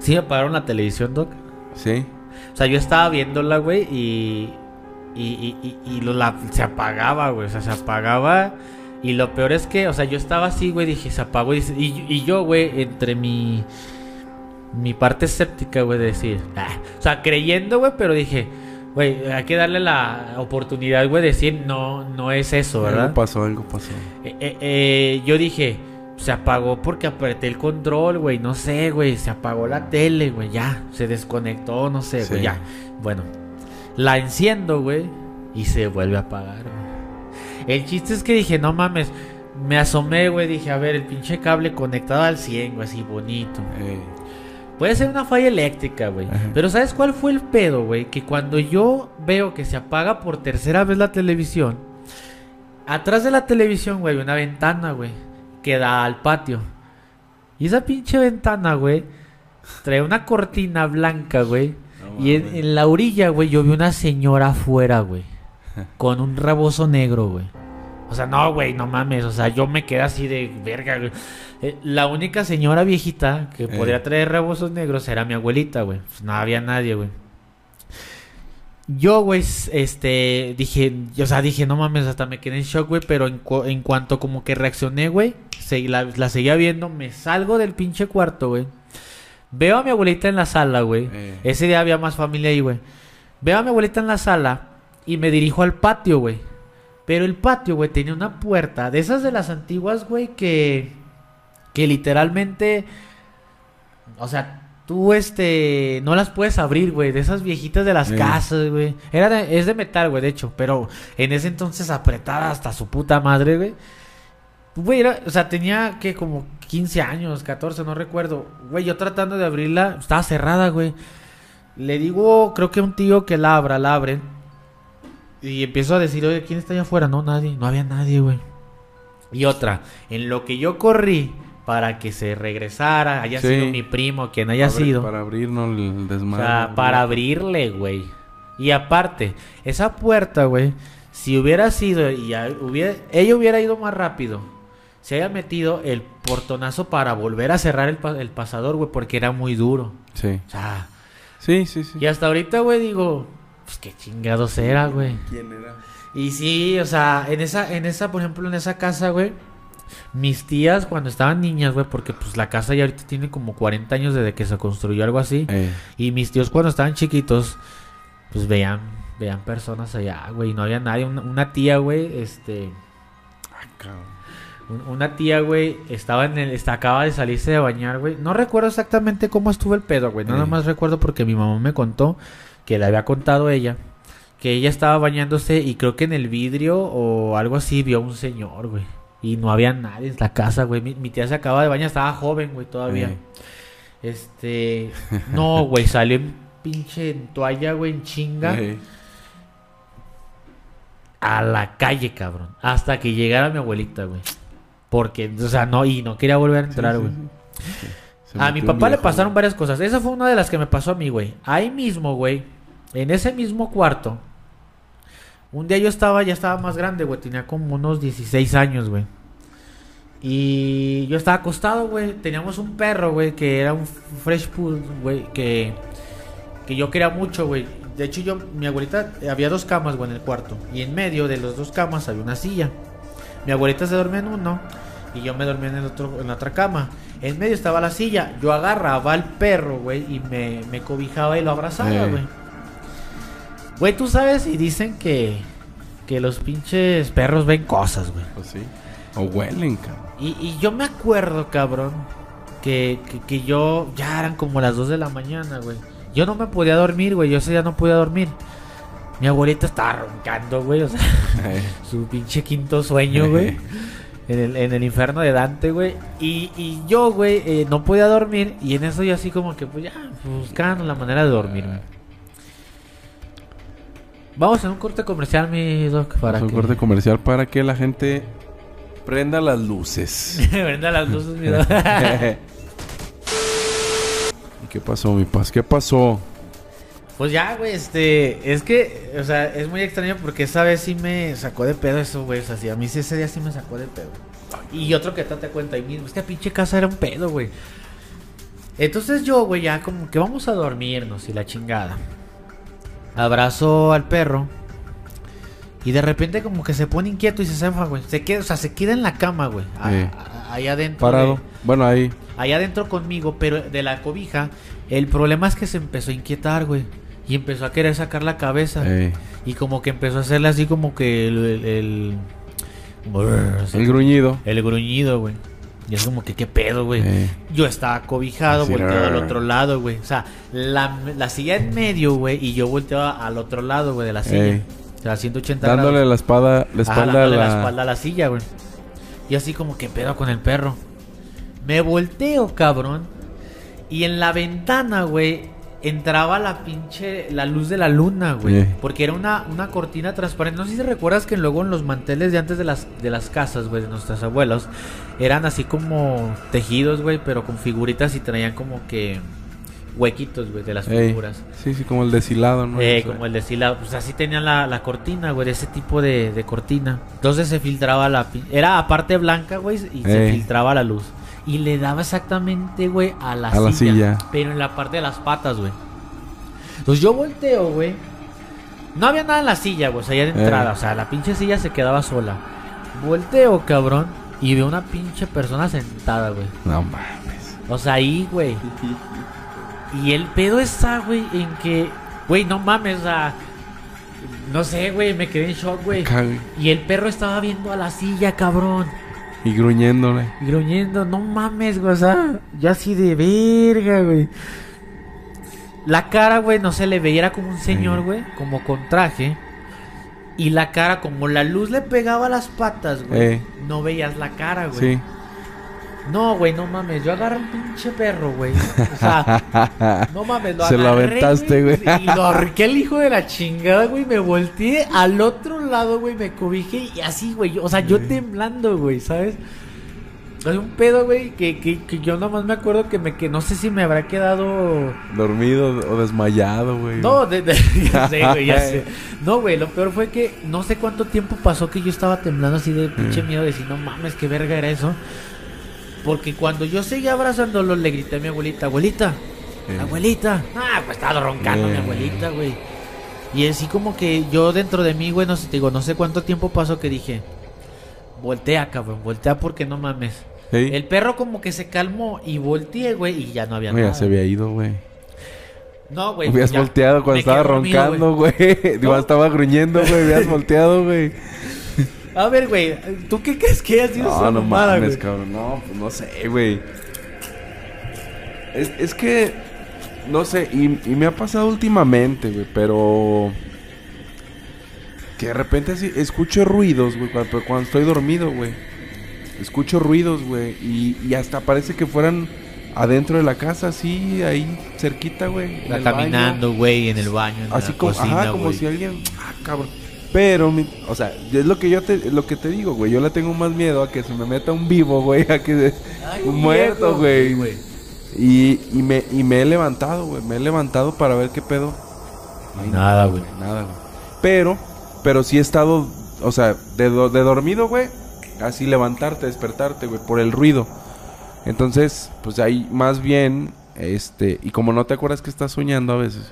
sí me apagaron la televisión, Doc. Sí. O sea, yo estaba viéndola, güey, y. Y, y, y, y lo, la, se apagaba, güey. O sea, se apagaba. Y lo peor es que, o sea, yo estaba así, güey, dije, se apagó. Y, y, y yo, güey, entre mi. Mi parte escéptica, güey, de decir. "Ah", o sea, creyendo, güey, pero dije, güey, hay que darle la oportunidad, güey, de decir, no, no es eso, ¿verdad? Algo pasó, algo pasó. Eh, eh, eh, yo dije, se apagó porque apreté el control, güey. No sé, güey. Se apagó la tele, güey. Ya, se desconectó, no sé, güey. Sí. Ya. Bueno, la enciendo, güey. Y se vuelve a apagar, güey. El chiste es que dije, no mames. Me asomé, güey. Dije, a ver, el pinche cable conectado al 100, güey. Así bonito. Puede ser una falla eléctrica, güey. Pero ¿sabes cuál fue el pedo, güey? Que cuando yo veo que se apaga por tercera vez la televisión, atrás de la televisión, güey, una ventana, güey, que da al patio. Y esa pinche ventana, güey, trae una cortina blanca, güey. No y en, en la orilla, güey, yo vi una señora afuera, güey, con un rebozo negro, güey. O sea, no, güey, no mames. O sea, yo me quedé así de verga, güey. Eh, la única señora viejita que Eh. podría traer rebozos negros era mi abuelita, güey. Pues no había nadie, güey. Yo, güey, este, dije, o sea, dije, no mames, hasta me quedé en shock, güey, pero en, cu- en cuanto como que reaccioné, güey, se- la, la seguía viendo, me salgo del pinche cuarto, güey. Veo a mi abuelita en la sala, güey. Eh. Ese día había más familia ahí, güey. Veo a mi abuelita en la sala y me dirijo al patio, güey. Pero el patio, güey, tenía una puerta de esas de las antiguas, güey, que que literalmente o sea, tú este no las puedes abrir, güey, de esas viejitas de las Sí. casas, güey. Era de- es de metal, güey, de hecho, pero en ese entonces apretada hasta su puta madre, güey. Güey, era- o sea, tenía que como 15 años, 14, no recuerdo. Güey, yo tratando de abrirla, estaba cerrada, güey. Le digo, creo que un tío que la abra, la abre. Y empiezo a decir, oye, ¿quién está allá afuera? No, nadie, no había nadie, güey. Y otra, en lo que yo corrí para que se regresara, haya Sí. sido mi primo, quien haya Abre- sido. Para abrirnos el O desmadre. sea, güey. para abrirle, güey. Y aparte, esa puerta, güey, si hubiera sido y ya hubiera, ella hubiera ido más rápido, se haya metido el portonazo para volver a cerrar el, pa- el pasador, güey, porque era muy duro. Sí. O sea, Sí, sí, sí. y hasta ahorita, güey, digo, pues qué chingados era, güey. ¿Quién era? Y sí, o sea, en esa, en esa, por ejemplo, en esa casa, güey, mis tías cuando estaban niñas, güey, porque pues la casa ya ahorita tiene como 40 años desde que se construyó algo así. Eh, Y mis tíos cuando estaban chiquitos, pues veían veían personas allá, güey, y no había nadie. Una, una tía, güey, este... Ah, cabrón. Una tía, güey, estaba en el... Acaba de salirse de bañar, güey. No recuerdo exactamente cómo estuvo el pedo, güey. Nada Sí. más recuerdo porque mi mamá me contó que le había contado ella. Que ella estaba bañándose y creo que en el vidrio o algo así vio a un señor, güey. Y no había nadie en la casa, güey. Mi, mi tía se acaba de bañar, estaba joven, güey, todavía. Eh. Este... No, güey, salió en pinche en toalla, güey, en chinga. Eh. a la calle, cabrón. Hasta que llegara mi abuelita, güey. Porque, o sea, no, y no quería volver a entrar, güey. sí, A mi papá le pasaron güey. varias cosas. Esa fue una de las que me pasó a mí, güey. Ahí mismo, güey. En ese mismo cuarto. Un día yo estaba, ya estaba más grande, güey. Tenía como unos 16 años, güey. Y yo estaba acostado, güey. Teníamos un perro, güey, que era un fresh food, güey, que, que yo quería mucho, güey. De hecho, yo, mi abuelita, había dos camas, güey, en el cuarto. Y en medio de las dos camas había una silla. Mi abuelita se dormía en uno y yo me dormía en, el otro, en la otra cama. En medio estaba la silla. Yo agarraba al perro, güey, y me, me cobijaba y lo abrazaba, Eh. Güey. Tú sabes y dicen que, que los pinches perros ven cosas, güey. Pues sí. O huelen, cabrón. Y, y yo me acuerdo, cabrón, que, que, que yo ya eran como las 2 de la mañana, güey. Yo no me podía dormir, güey. Yo ese día no podía dormir. Mi abuelita estaba roncando, güey. O sea, [LAUGHS] Eh. su pinche quinto sueño, güey. En el, en el infierno de Dante, güey. Y, y yo, güey, eh, no podía dormir. Y en eso yo así como que, pues ya, buscando la manera de dormir, güey. Vamos a un corte comercial, mi doc, para Vamos un corte comercial para que la gente prenda las luces. [LAUGHS] Prenda las luces, mi doc. [LAUGHS] ¿Y qué pasó, mi paz? ¿Qué pasó? Pues ya, güey, este, es que, o sea, es muy extraño porque esa vez sí me sacó de pedo eso, güey, o sea, sí, a mí sí ese día sí me sacó de pedo. Y otro que te cuenta ahí mismo, es que pinche casa era un pedo, güey. Entonces yo, güey, ya como que vamos a dormirnos y la chingada. Abrazo al perro. Y de repente como que se pone inquieto y se zafa, güey. Se queda, o sea, se queda en la cama, güey. Sí. Ahí adentro. Parado. Bueno, ahí. allá adentro conmigo, pero de la cobija. El problema es que se empezó a inquietar, güey. Y empezó a querer sacar la cabeza. Y como que empezó a hacerle así como que el... El, el gruñido. el gruñido, güey. Y es como que, ¿qué pedo, güey? Eh, Yo estaba cobijado, volteado al otro lado, güey. O sea, la, la silla en medio, güey. Y yo volteaba al otro lado, güey, de la silla. O sea, 180 dándole grados. la espada, la Ajá, espalda a dándole la... la espalda a la silla, güey. Y así como que pedo con el perro. Me volteo, cabrón. Y en la ventana, güey, entraba la pinche. La luz de la luna, güey. Porque era una, una cortina transparente. No sé si recuerdas que luego en los manteles de antes de las, de las casas, güey, de nuestros abuelos, eran así como tejidos, güey, pero con figuritas y traían como que huequitos, güey, de las Ey, figuras. Sí, sí, como el deshilado, ¿no? Eh, como el destilado, pues así tenía la, la cortina, güey, de ese tipo de, de cortina. Entonces se filtraba la... Era aparte blanca, güey, y se filtraba la luz. Y le daba exactamente, güey, a la, A la silla. Pero en la parte de las patas, güey. Entonces yo volteo, güey. No había nada en la silla, güey, o sea, ya de Ey. entrada. O sea, la pinche silla se quedaba sola. Volteo, cabrón, y veo una pinche persona sentada, güey. No mames. O sea, ahí, güey. Y el pedo está, güey, en que, güey, no mames, o sea, no sé, güey, me quedé en shock, güey. Y el perro estaba viendo a la silla, cabrón. Y gruñéndole. Y gruñendo, no mames, güey, o sea, yo así de verga, güey. La cara, güey, no se le veía, era como un señor, Sí. güey, como con traje. Y la cara, como la luz le pegaba a las patas, güey, Eh. no veías la cara, güey. Sí. No, güey, no mames. Yo agarré un pinche perro, güey. O sea, [LAUGHS] no mames, lo Se lo aventaste, güey. Y lo ahorqué el hijo de la chingada, güey. Me volteé al otro lado, güey. Me cobijé y así, güey. O sea, yo temblando, güey, ¿sabes? Hay un pedo, güey, que, que, que yo nomás me acuerdo que me que no sé si me habrá quedado. Dormido o desmayado, güey. No, de, de- [LAUGHS] ya sé, güey, ya sé. [LAUGHS] No, güey, lo peor fue que no sé cuánto tiempo pasó que yo estaba temblando así de pinche Mm. miedo de decir, no mames, qué verga era eso. Porque cuando yo seguía abrazándolo, le grité a mi abuelita, abuelita, Eh. abuelita. Ah, pues estaba roncando mi Eh. abuelita, güey. Y así como que yo dentro de mí, güey, no sé, te digo, no sé cuánto tiempo pasó que dije, voltea, cabrón, voltea porque no mames. Sí. El perro como que se calmó y volteé, güey, y ya no había Mira, nada. se había ido, güey. No, güey. Hubieras ya. volteado cuando estaba roncando, güey. [LAUGHS] Digo, estaba gruñendo, güey. Hubieras volteado, güey. A ver, güey, ¿tú qué crees que haya sido No, esa no mamada, mames, güey? cabrón. No, pues no sé, güey. Es, es que, no sé, y, y me ha pasado últimamente, güey, pero... Que de repente así, escucho ruidos, güey, cuando, cuando estoy dormido, güey. Escucho ruidos, güey, y, y hasta parece que fueran adentro de la casa, así, ahí cerquita, güey. caminando, güey, en el baño, en Así la como, cocina, ajá, como güey. si alguien, ah, cabrón. Pero, mi- o sea, es lo que yo te, lo que te digo, güey. Yo le tengo más miedo a que se me meta un vivo, güey, a que Ay, un muerto, güey. Y, y me, y me he levantado, güey. Me he levantado para ver qué pedo. Nada, güey. Nada, güey. Pero, pero sí he estado, o sea, de, do- de dormido, güey. Así levantarte, despertarte, güey, por el ruido. Entonces, pues ahí más bien, este, y como no te acuerdas que estás soñando a veces,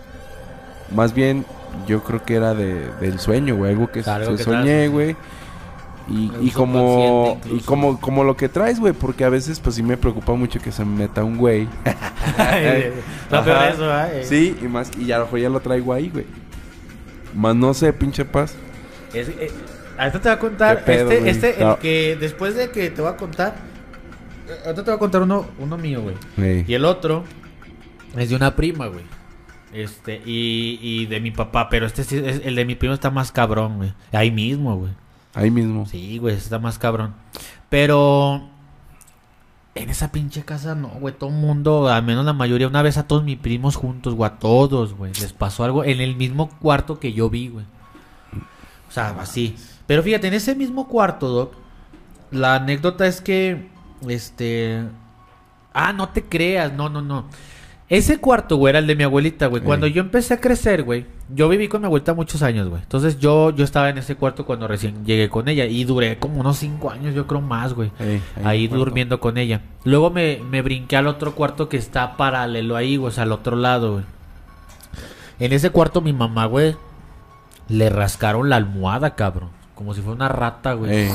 más bien yo creo que era de, del sueño, güey, algo que Claro, se que soñé, güey. Y, y como y como como lo que traes, güey, porque a veces pues sí me preocupa mucho que se me meta un güey. [LAUGHS] No, pero Ajá. eso, ¿eh? Sí, y más y ya, ya lo traigo ahí, güey. Más no sé, pinche paz. Es- eh, ahorita te voy a contar, ¿Qué pedo, este, güey? este, No. el que después de que te voy a contar, eh, ahorita te voy a contar uno, uno mío, güey. Ey. Y el otro es de una prima, güey. Este, y, y de mi papá, pero este sí, es- el de mi primo está más cabrón, güey. Ahí mismo, güey. Ahí mismo. Sí, güey, está más cabrón. Pero en esa pinche casa no, güey, todo el mundo, al menos la mayoría, una vez a todos mis primos juntos, güey, a todos, güey, les pasó algo en el mismo cuarto que yo vi, güey. O sea, así. Pero fíjate, en ese mismo cuarto, Doc, la anécdota es que, este... Ah, no te creas, no, no, no. Ese cuarto, güey, era el de mi abuelita, güey. Cuando yo empecé a crecer, güey, yo viví con mi abuelita muchos años, güey. Entonces yo, yo estaba en ese cuarto cuando recién llegué con ella y duré como unos cinco años, yo creo más, güey. Ey, Ahí durmiendo con ella. Luego me, me brinqué al otro cuarto que está paralelo ahí, güey, o sea, al otro lado, güey. En ese cuarto mi mamá, güey, le rascaron la almohada, cabrón. Como si fuera una rata, güey. Ey.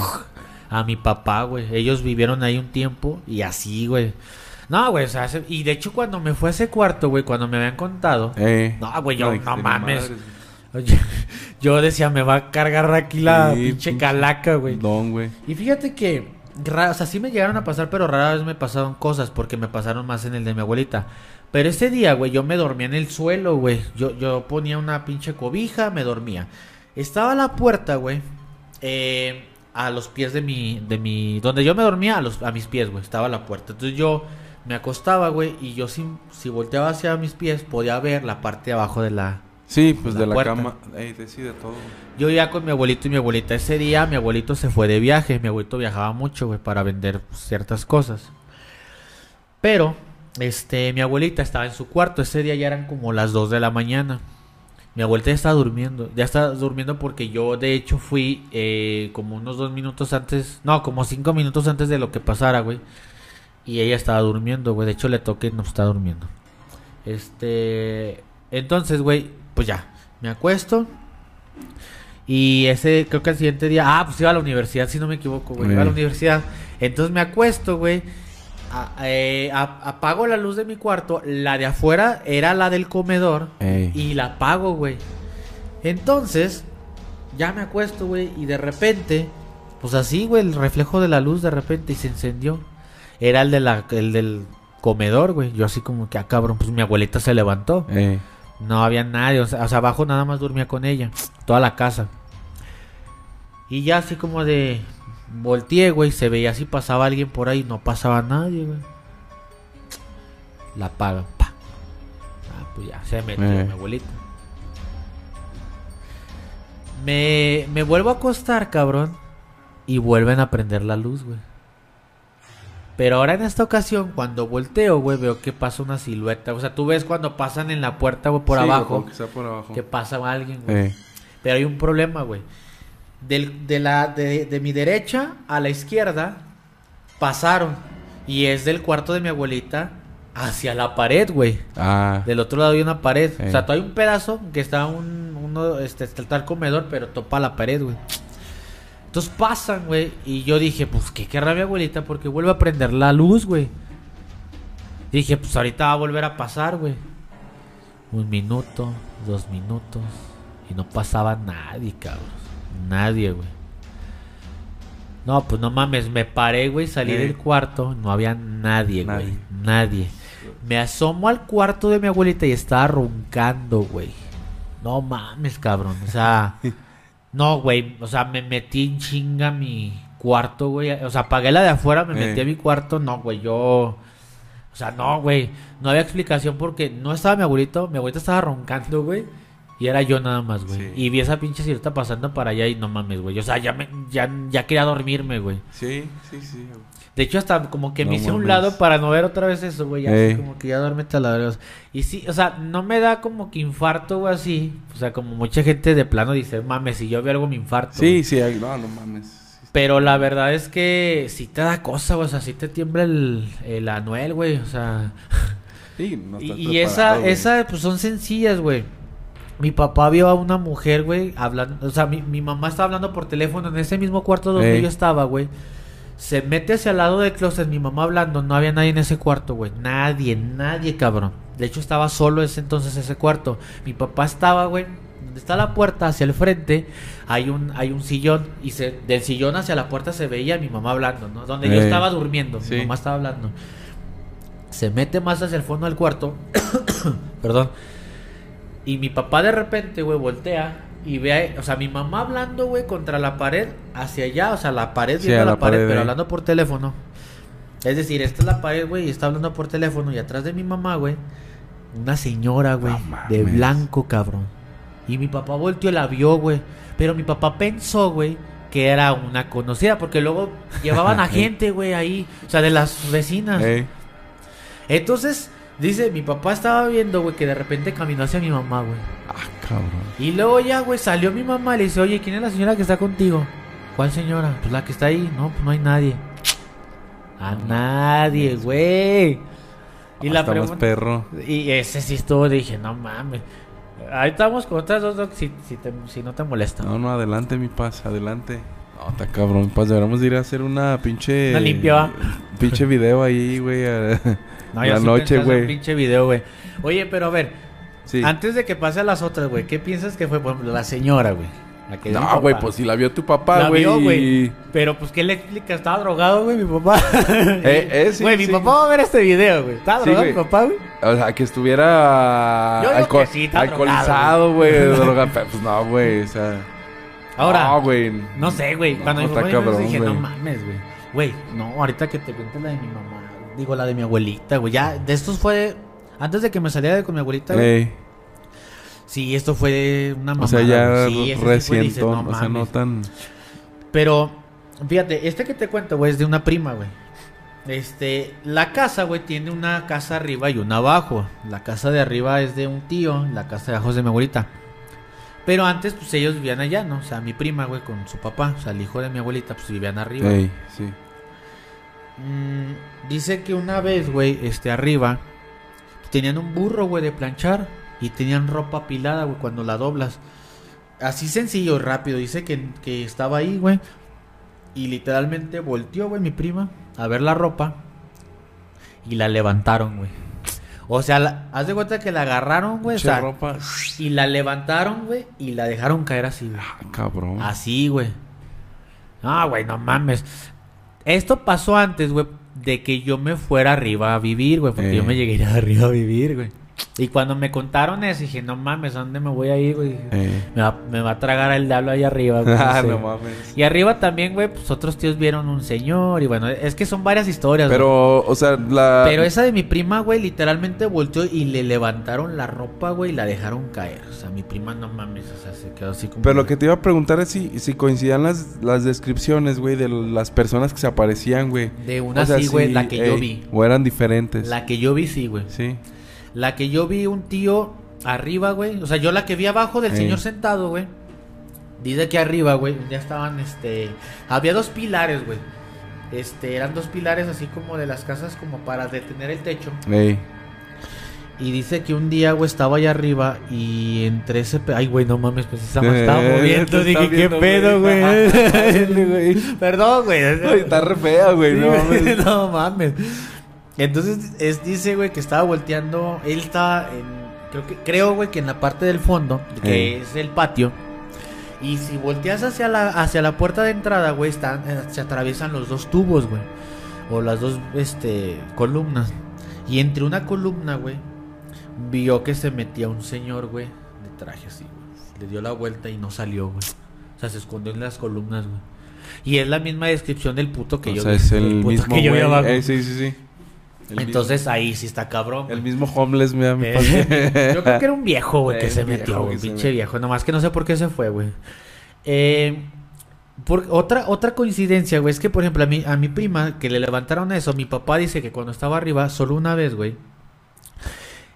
A mi papá, güey. Ellos vivieron ahí un tiempo y así, güey. No, güey, o sea, se- y de hecho cuando me fue a ese cuarto, güey, cuando me habían contado, Ey. No, güey, yo- Ay, no de mames. madres, [LAUGHS] yo, yo decía, me va a cargar aquí la Sí, pinche pinche calaca, güey. Don, güey. Y fíjate que, ra- o sea, sí me llegaron a pasar, pero rara vez me pasaron cosas porque me pasaron más en el de mi abuelita. Pero ese día, güey, yo me dormía en el suelo, güey. Yo, yo ponía una pinche cobija, me dormía. Estaba la puerta, güey, eh, a los pies de mi, de mi, donde yo me dormía, a, los, a mis pies, güey, estaba la puerta. Entonces yo me acostaba, güey, y yo si, si volteaba hacia mis pies podía ver la parte de abajo de la, Sí, pues La de la puerta. cama. Ey, decide todo. yo iba con mi abuelito y mi abuelita. Ese día mi abuelito se fue de viaje. Mi abuelito viajaba mucho, güey, para vender ciertas cosas. Pero, este, mi abuelita estaba en su cuarto. Ese día ya eran como las 2 de la mañana. Mi abuelita ya estaba durmiendo. Ya estaba durmiendo porque yo, de hecho, fui eh, como unos dos minutos antes. No, como cinco minutos antes de lo que pasara, güey. Y ella estaba durmiendo, güey. De hecho, le toqué y no está durmiendo. Este. Entonces, güey, pues ya. Me acuesto. Y ese, creo que al siguiente día. Ah, pues iba a la universidad, si no me equivoco, güey. Iba a la universidad. Entonces me acuesto, güey. eh, apago la luz de mi cuarto. La de afuera era la del comedor. Ey. Y la apago, güey. Entonces, ya me acuesto, güey. Y de repente, pues así, güey, el reflejo de la luz de repente y se encendió. Era el, de la, el del comedor, güey. Yo así como que, ah, cabrón, pues mi abuelita se levantó. Ey. No había nadie, o sea, o sea, abajo nada más dormía con ella, toda la casa. Y ya así como de volteé, güey, se veía si pasaba alguien por ahí, no pasaba nadie, güey. La apagan, pa. Ah, pues ya se metió Eh. mi abuelita. Me, me vuelvo a acostar, cabrón, y vuelven a prender la luz, güey. Pero ahora en esta ocasión, cuando volteo, güey, veo que pasa una silueta. O sea, tú ves cuando pasan en la puerta, güey, por Sí, abajo, que sea por abajo. que pasa alguien, güey. Ey. Pero hay un problema, güey. Del- de, la, de, de mi derecha a la izquierda pasaron. Y es del cuarto de mi abuelita hacia la pared, güey. Ah. Del otro lado hay una pared. O sea, hay un pedazo que está un, uno, este, está el comedor, pero topa la pared, güey. Entonces pasan, güey. Y yo dije, pues, ¿qué querrá mi abuelita? Porque vuelve a prender la luz, güey. Dije, pues ahorita va a volver a pasar, güey. Un minuto, dos minutos. Y no pasaba nadie, cabrón. Nadie, güey. No, pues no mames, me paré, güey, salí Eh. del cuarto, no había nadie, güey. Nadie. Nadie. Me asomo al cuarto de mi abuelita y estaba roncando, güey. No mames, cabrón. O sea, [LAUGHS] no, güey. O sea, me metí en chinga a mi cuarto, güey. O sea, apagué la de afuera, me Eh. metí a mi cuarto. No, güey, yo. O sea, no, güey. No había explicación porque no estaba mi abuelito. Mi abuelita estaba roncando, güey. Y era yo nada más, güey. Sí. Y vi esa pinche silueta pasando para allá y no mames, güey. O sea, ya, me, ya, ya quería dormirme, güey. Sí, sí, sí. De hecho, hasta como que me No hice a un lado para no ver otra vez eso, güey. Ya así como que ya duérmete a la verga. Y sí, o sea, no me da como que infarto, güey, así. O sea, como mucha gente de plano dice, mames, si yo veo algo me infarto. Sí, güey". sí, no, no mames. Pero la verdad es que sí te da cosa, güey. O sea, sí te tiembla el, el anuel, güey. O sea. [LAUGHS] Sí, no y estás y esa, güey. esa, pues son sencillas, güey. Mi papá vio a una mujer, güey, hablando. O sea, mi, mi mamá estaba hablando por teléfono en ese mismo cuarto donde Ey. yo estaba, güey. Se mete hacia el lado del closet, mi mamá hablando. No había nadie en ese cuarto, güey. Nadie, nadie, cabrón. De hecho, estaba solo ese entonces ese cuarto. Mi papá estaba, güey. Donde está la puerta, hacia el frente, hay un, hay un sillón. Y se, del sillón hacia la puerta se veía a mi mamá hablando, ¿no? Donde yo estaba durmiendo, mi mamá estaba hablando. Se mete más hacia el fondo del cuarto. [COUGHS] Perdón. Y mi papá de repente, güey, voltea y ve, a- o sea, mi mamá hablando, güey, contra la pared, hacia allá, o sea, la pared Sí, viendo la, la pared, pared, pero hablando por teléfono. Es decir, esta es la pared, güey, y está hablando por teléfono y atrás de mi mamá, güey, una señora, güey, No de blanco, cabrón. Y mi papá volteó y la vio, güey, pero mi papá pensó, güey, que era una conocida, porque luego llevaban a [LAUGHS] gente, güey, ahí, o sea, de las vecinas. Entonces, dice, mi papá estaba viendo, güey, que de repente caminó hacia mi mamá, güey. Ah, cabrón. Y luego ya, güey, salió mi mamá y le dice, oye, ¿quién es la señora que está contigo? ¿Cuál señora? Pues la que está ahí. No, pues no hay nadie. A nadie, güey. Y la Hasta pregunta... perro. Y ese sí estuvo, dije, no mames. Ahí estamos con otras dos, si, si, te- si no te molesta. No, no, adelante, mi paz, adelante. No, está cabrón, paz. Deberíamos de ir a hacer una pinche. Una limpia. Pinche video ahí, güey. No, yo la sí noche, güey. pinche video, güey. Oye, pero a ver, Sí. antes de que pase a las otras, güey, ¿qué piensas que fue, por ejemplo, la señora, güey? La vio mi No, güey, papá. pues si la vio tu papá, La güey. vio, y- güey. Pero pues, ¿qué le explica? Estaba drogado, güey, mi papá. [LAUGHS] Eh, eh, sí, Güey, mi sí. papá va a ver este video, güey. Estaba Sí, drogado güey. mi papá, güey. O sea, que estuviera Yo alco- que sí, alcoholizado, güey. [LAUGHS] Pues no, güey, o sea. Ahora, No, güey. no sé, güey. No, Cuando mi está papá cabrón, dije, no mames, güey. Güey, no, ahorita que te cuento la de mi mamá. Digo, la de mi abuelita, güey. Ya, de estos fue... Antes de que me saliera de con mi abuelita, güey. Ey, Sí, esto fue una mamada. o sea, ya. Sí, recién, no o sea, no tan. Pero, fíjate, este que te cuento, güey, es de una prima, güey. Este, la casa, güey, tiene una casa arriba y una abajo. La casa de arriba es de un tío, la casa de abajo es de mi abuelita. Pero antes, pues ellos vivían allá, ¿no? O sea, mi prima, güey, con su papá, o sea, el hijo de mi abuelita, pues vivían arriba. Ey, sí. Mm, dice que una vez, güey, este, arriba, tenían un burro, güey, de planchar y tenían ropa apilada, güey, cuando la doblas. Así sencillo, rápido. Dice que, que estaba ahí, güey. Y literalmente volteó, güey, mi prima, a ver la ropa. Y la levantaron, güey. O sea, la- haz de cuenta que la agarraron, güey. o sea, ropa. y la levantaron, güey. Y la dejaron caer así, güey. Ah, cabrón. Así, güey. Ah, güey, no mames. Esto pasó antes, güey, de que yo me fuera arriba a vivir, güey. Porque Eh. yo me llegué a [LAUGHS] ir arriba a vivir, güey. Y cuando me contaron eso, dije, no mames, ¿a dónde me voy a ir, güey? Ey. Me, va, me va a tragar el diablo ahí arriba, güey. [LAUGHS] Ah, sé. no mames. Y arriba también, güey, pues otros tíos vieron un señor. Y bueno, es que son varias historias, güey. Pero, o sea, la. Pero esa de mi prima, güey, literalmente volteó y le levantaron la ropa, güey, y la dejaron caer. O sea, mi prima, no mames, o sea, se quedó así como... Pero lo que te iba a preguntar es si, si coincidían las, las descripciones, güey, de las personas que se aparecían, güey. De una O sea, sí, güey, si- la que yo vi. O eran diferentes. La que yo vi, sí, güey. Sí. La que yo vi un tío arriba, güey. O sea, yo la que vi abajo del señor sentado, güey. Dice que arriba, güey, ya estaban, este... Había dos pilares, güey. Este, eran dos pilares así como de las casas como para detener el techo. Ey. Y dice que un día, güey, estaba allá arriba y entre ese... pe- Ay, güey, no mames, pues esa me estaba [LAUGHS] moviendo. Dije, ¿qué pedo, [LAUGHS] güey?" Perdón, güey. Está re fea, güey. No mames. [LAUGHS] no mames. Entonces es, dice, güey, que estaba volteando. Él estaba en. creo que, creo, güey, que en la parte del fondo, que Eh. es el patio. Y si volteas hacia la, hacia la puerta de entrada, güey, están, se atraviesan los dos tubos, güey. O las dos, este, columnas. Y entre una columna, güey, vio que se metía un señor, güey, de traje así, güey. Le dio la vuelta y no salió, güey. O sea, se escondió en las columnas, güey. Y es la misma descripción del puto que o yo sea, es el puto mismo que yo güey. Eh, sí, sí, sí. El Entonces ahí sí está cabrón. el mismo homeless me da mi Eh, [LAUGHS] Yo creo que era un viejo, güey, que se metió, güey. Pinche viejo. Nomás que no sé por qué se fue, güey. Eh, por, otra, otra coincidencia, güey, es que, por ejemplo, a mi, a mi prima, que le levantaron eso, mi papá dice que cuando estaba arriba, solo una vez, güey,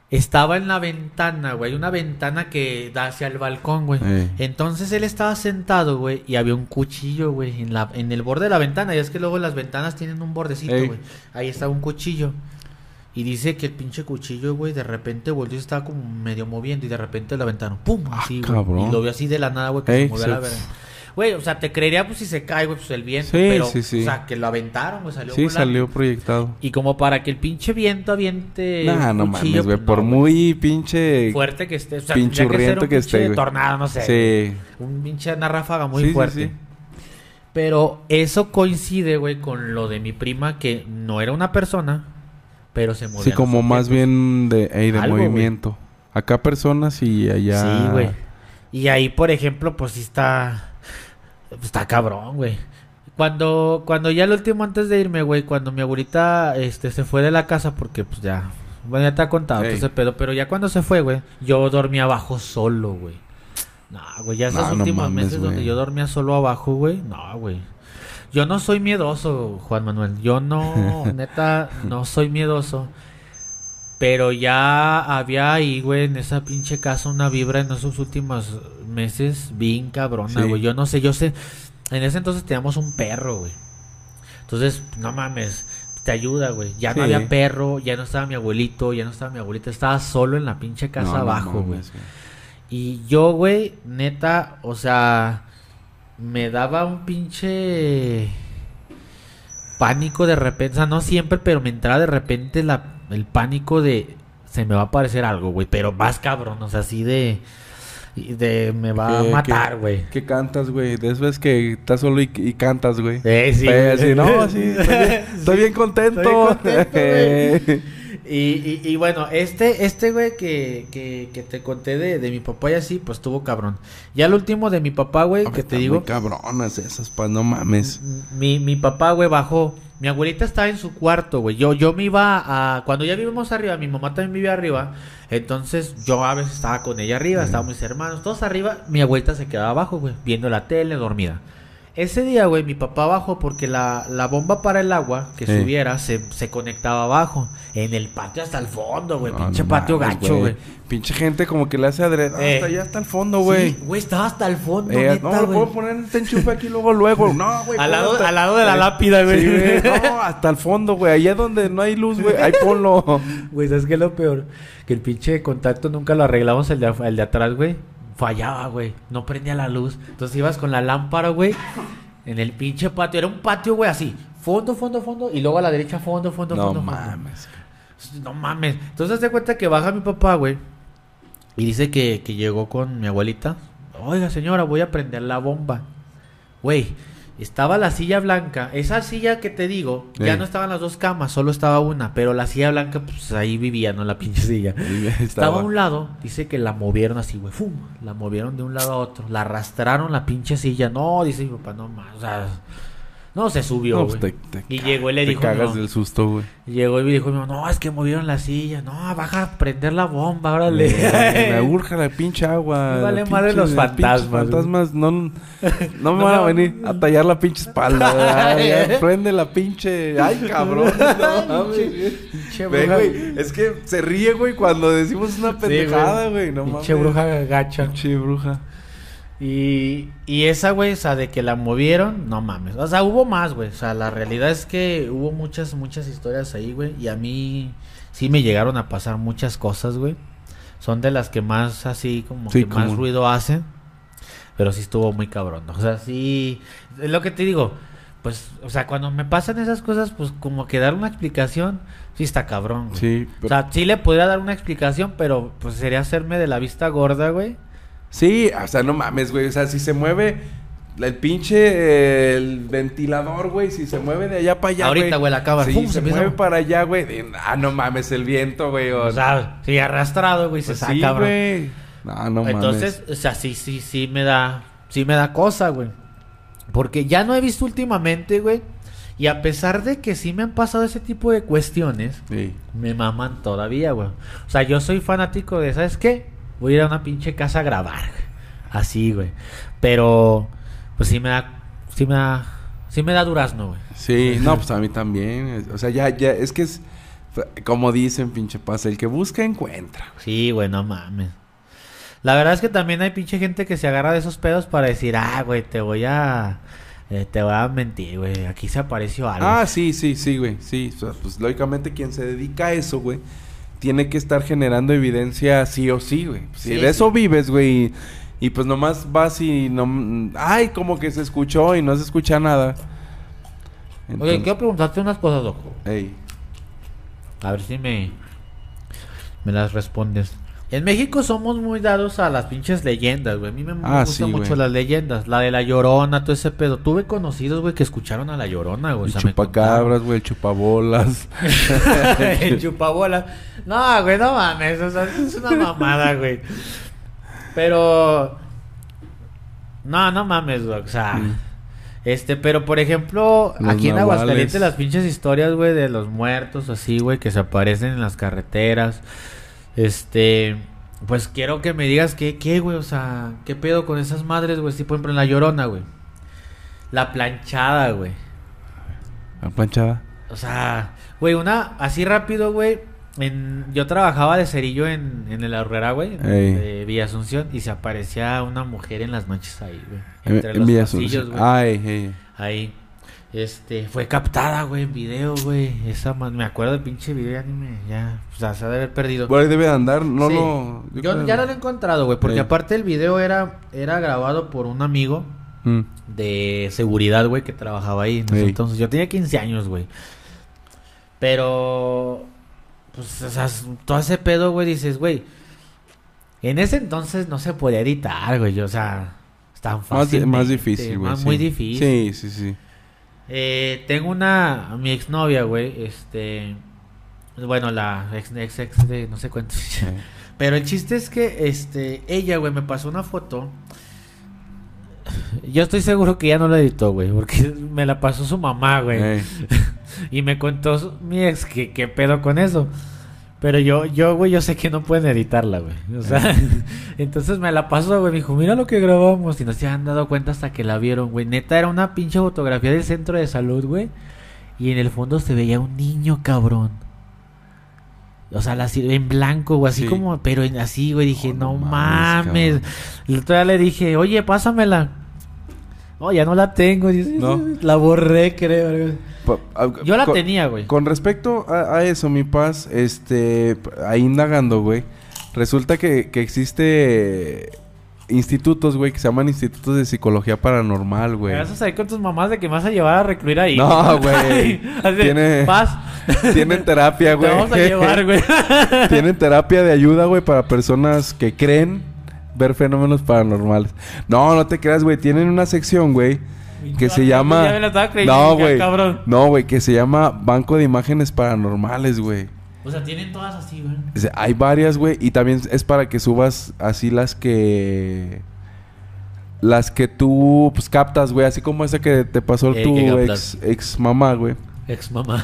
estaba en la ventana, güey. Una ventana que da hacia el balcón, güey. Eh. Entonces él estaba sentado, güey, y había un cuchillo, güey, en, la, en el borde de la ventana. Y es que luego las ventanas tienen un bordecito, Ey. güey. Ahí estaba un cuchillo. Y dice que el pinche cuchillo, güey, de repente volvió y estaba como medio moviendo. Y de repente la ventana, ¡pum! Así, güey. Ah. Y lo vio así de la nada, güey, que se movió a la verga. Güey, o sea, te creería, pues, si se cae, güey, pues el viento. Sí, pero, sí, sí. o sea, que lo aventaron, güey, salió Sí, volando. salió proyectado. Y como para que el pinche viento aviente. Nah, un no cuchillo, mames, güey. Por muy pinche. fuerte que esté. O sea, pinchurriento que pinche esté, güey. tornado, no sé. Sí. Un pinche una ráfaga muy Sí, fuerte. sí. Pero eso coincide, güey, con lo de mi prima que no era una persona, pero se movía. Sí, como más bien de, ey, de Algo, güey. movimiento. Acá personas y allá. Sí, güey. Y ahí, por ejemplo, pues sí está. Está cabrón, güey. Cuando, cuando ya el último antes de irme, güey, cuando mi abuelita este, se fue de la casa, porque pues ya. Bueno, ya te ha contado todo Ey. ese pedo, pero ya cuando se fue, güey, yo dormía abajo solo, güey. No, güey, ya esos No, no últimos mames, meses donde yo dormía solo abajo, güey, no, güey. Yo no soy miedoso, Juan Manuel. Yo no, [LAUGHS] neta, no soy miedoso. Pero ya había ahí, güey, en esa pinche casa una vibra en esos últimos meses bien cabrona, Sí. güey. Yo no sé, yo sé. En ese entonces teníamos un perro, güey. Entonces, no mames, te ayuda, güey. Ya no había perro, ya no estaba mi abuelito, ya no estaba mi abuelita. Estaba solo en la pinche casa No, abajo, güey. Y yo, güey, neta, o sea, me daba un pinche pánico de repente, o sea, no siempre, pero me entraba de repente la, el pánico de se me va a aparecer algo, güey, pero más cabrón, o sea, así de de me va a ¿Qué- matar, güey. ¿Qué cantas, güey? De esas veces que estás solo y, y cantas, güey. Eh, sí, Pero así, no, [LAUGHS] sí, estoy bien, estoy bien contento. Estoy contento, güey. [LAUGHS] Y, y, y bueno, este, este güey que, que, que te conté de, de mi papá y así, pues estuvo cabrón. Ya el último de mi papá, güey, que te digo, cabronas esas, pa, no mames. mi, mi papá, güey, bajó. Mi abuelita estaba en su cuarto, güey. Yo, yo me iba a... Cuando ya vivimos arriba, mi mamá también vivía arriba. Entonces yo a veces estaba con ella arriba, estábamos mis hermanos, todos arriba. Mi abuelita se quedaba abajo, güey, viendo la tele, dormida. Ese día, güey, mi papá bajó porque la, la bomba para el agua que Sí. subiera se, se conectaba abajo. En el patio hasta el fondo, güey. No, pinche no patio mames, gacho, güey. Pinche gente como que le hace adrede. Eh. Hasta allá hasta el fondo, güey. Sí, güey, estaba hasta el fondo, Eh, neta, no, lo puedo poner este enchufe aquí luego, luego. [LAUGHS] No, güey. Al lado- hasta- al lado de la lápida, güey. Sí, güey. [LAUGHS] No, hasta el fondo, güey. Allá donde no hay luz, güey. Ahí ponlo. [LAUGHS] Güey, ¿sabes qué es lo peor? Que el pinche contacto nunca lo arreglamos el de, el de atrás, güey. Fallaba, güey. No prendía la luz. Entonces ibas con la lámpara, güey. En el pinche patio. Era un patio, güey, así. Fondo, fondo, fondo. Y luego a la derecha, fondo, fondo, No fondo. fondo. mames. No mames. Entonces te cuenta que baja mi papá, güey. Y dice que, que llegó con mi abuelita. Oiga, señora, voy a prender la bomba. Güey, estaba la silla blanca. Esa silla que te digo, ya Eh. no estaban las dos camas, solo estaba una. Pero la silla blanca, pues ahí vivía, ¿no? La pinche silla. [LAUGHS] Estaba a un lado, dice que la movieron así, güey. ¡Fum! La movieron de un lado a otro. La arrastraron la pinche silla. No, dice mi papá, no más. O sea, no se subió, No, pues te, te Y llegó y le te dijo, cagas no. del susto, güey. Llegó y me dijo, no, es que movieron la silla. No, baja a prender la bomba, órale. Me, [LAUGHS] la pinche agua. Vale madre los fantasmas, güey. fantasmas no, no [LAUGHS] me van a venir a tallar la pinche espalda. [LAUGHS] prende la pinche. Ay, cabrón. No. Pinche güey. Es que se ríe, güey, cuando decimos una pendejada, güey. No Pinche mames. bruja gacha. Pinche bruja. Y, y esa, güey, o sea, de que la movieron, no mames. O sea, hubo más, güey. O sea, la realidad es que hubo muchas, muchas historias ahí, güey. Y a mí sí me llegaron a pasar muchas cosas, güey. Son de las que más así, como Sí, que más ruido hacen. Pero sí estuvo muy cabrón. ¿no? O sea, sí. Es lo que te digo. pues, o sea, cuando me pasan esas cosas, pues como que dar una explicación, sí está cabrón. Güey. Sí, O sea, sí le podría dar una explicación, pero pues sería hacerme de la vista gorda, güey. Sí, o sea, no mames, güey. O sea, si se mueve el pinche el ventilador, güey, si se mueve de allá para allá, Ahorita, güey, la ¡pum! se, mueve para allá, güey. de- Ah, no mames, el viento, güey. O, O sea, sí, arrastrado, güey, pues se sí, saca, güey. No, no Entonces, o sea, sí, sí, sí me da, sí me da cosa, güey. Porque ya no he visto últimamente, güey. Y a pesar de que sí me han pasado ese tipo de cuestiones. Sí. me maman todavía, güey. O sea, yo soy fanático de, ¿sabes qué? Voy a ir a una pinche casa a grabar. Así, güey. Pero, pues sí me da, sí me da, sí me da durazno, güey. Sí, no, pues a mí también. O sea, ya, ya, es que es como dicen, pinche pasa, el que busca encuentra. Sí, güey, no mames. La verdad es que también hay pinche gente que se agarra de esos pedos para decir, ah, güey, te voy a, eh, te voy a mentir, güey. Aquí se apareció algo. Ah, sí, sí, sí, güey. Sí, o sea, pues lógicamente quien se dedica a eso, güey, tiene que estar generando evidencia sí o sí, güey. Si Sí, de eso vives, güey, y, y pues nomás vas y no... Ay, como que se escuchó y no se escucha nada. Oye, quiero preguntarte unas cosas, loco. Ey. A ver si me, me las respondes. En México somos muy dados a las pinches leyendas, güey. A mí me, me Ah, gustan sí, mucho güey. las leyendas. La de la llorona, todo ese pedo. Tuve conocidos, güey, que escucharon a la llorona, güey. El O sea, me chupacabras, güey, el chupabolas. [LAUGHS] el chupabola. No, güey, no mames. O sea, es una mamada, güey. Pero. No, no mames, güey. O sea. Mm. Este, pero por ejemplo, Los aquí en. Aguascalientes las pinches historias, güey, de los muertos así, güey, que se aparecen en las carreteras. Este, pues quiero que me digas qué, qué, güey, o sea, qué pedo con esas madres, güey, si por ejemplo en la llorona, güey. La planchada, güey. La planchada. O sea, güey, una así rápido, güey. En, yo trabajaba de cerillo en, en el Aurrera, güey, Ey. de Villa Asunción, y se aparecía una mujer en las manchas ahí, güey. En, Entre en los Villa pasillos, güey. Ay, ey. Ahí. Este, fue captada, güey, en video, güey. Esa me acuerdo del pinche video, ya ni me, ya, o sea, se ha de haber perdido. Por ahí debe de andar, no Sí. lo... Yo, ya lo he encontrado, güey, porque Sí. aparte el video era, era grabado por un amigo Mm. de seguridad, güey, que trabajaba ahí. en ese Ey. Entonces, yo tenía 15 años, güey. Pero, pues, o sea, todo ese pedo, güey, dices, güey. En ese entonces no se podía editar, güey. O sea, es tan Más, fácil. di- más difícil, güey. Más sí. muy difícil. Sí, sí, sí. Eh, tengo una, mi exnovia, güey, este, bueno, la ex, ex, ex de no sé cuánto. [LAUGHS] Pero el chiste es que, este, ella, güey, me pasó una foto. Yo estoy seguro que ya no la editó, güey, porque [LAUGHS] me la pasó su mamá, güey. Ey. [LAUGHS] Y me contó mi ex que qué pedo con eso. Pero yo, yo, güey, yo sé que no pueden editarla, güey. O sea, [LAUGHS] entonces me la pasó, güey. Me dijo, mira lo que grabamos. Y no se han dado cuenta hasta que la vieron, güey. Neta, era una pinche fotografía del centro de salud, güey. Y en el fondo se veía un niño, cabrón. O sea, la, en blanco, güey. Así Sí. como, pero en- así, güey. Dije, Oh, no, mames. mames, Y día le dije, oye, pásamela. No, ya no la tengo. No. La borré, creo. ah, Yo la con- tenía, güey. Con respecto a, a eso, mi paz, este, ahí indagando, güey, resulta que, que existe institutos, güey, que se llaman institutos de psicología paranormal, güey. Me vas a salir con tus mamás de que me vas a llevar a recluir ahí. No, [LAUGHS] güey. Así, Tiene- Paz. [LAUGHS] Tienen terapia, [LAUGHS] Te güey. vamos a llevar, güey. Tienen terapia de ayuda, güey, para personas que creen ver fenómenos paranormales. No, no te creas, güey. Tienen una sección, güey, que se llama... Ya me la estaba creyendo, No, güey. No, güey, que se llama Banco de Imágenes Paranormales, güey. O sea, tienen todas así, güey. Hay varias, güey, y también es para que subas así las que... Las que tú, pues, captas, güey. Así como esa que te pasó Eh, ¿qué tu ex, ex mamá, güey. Ex mamá.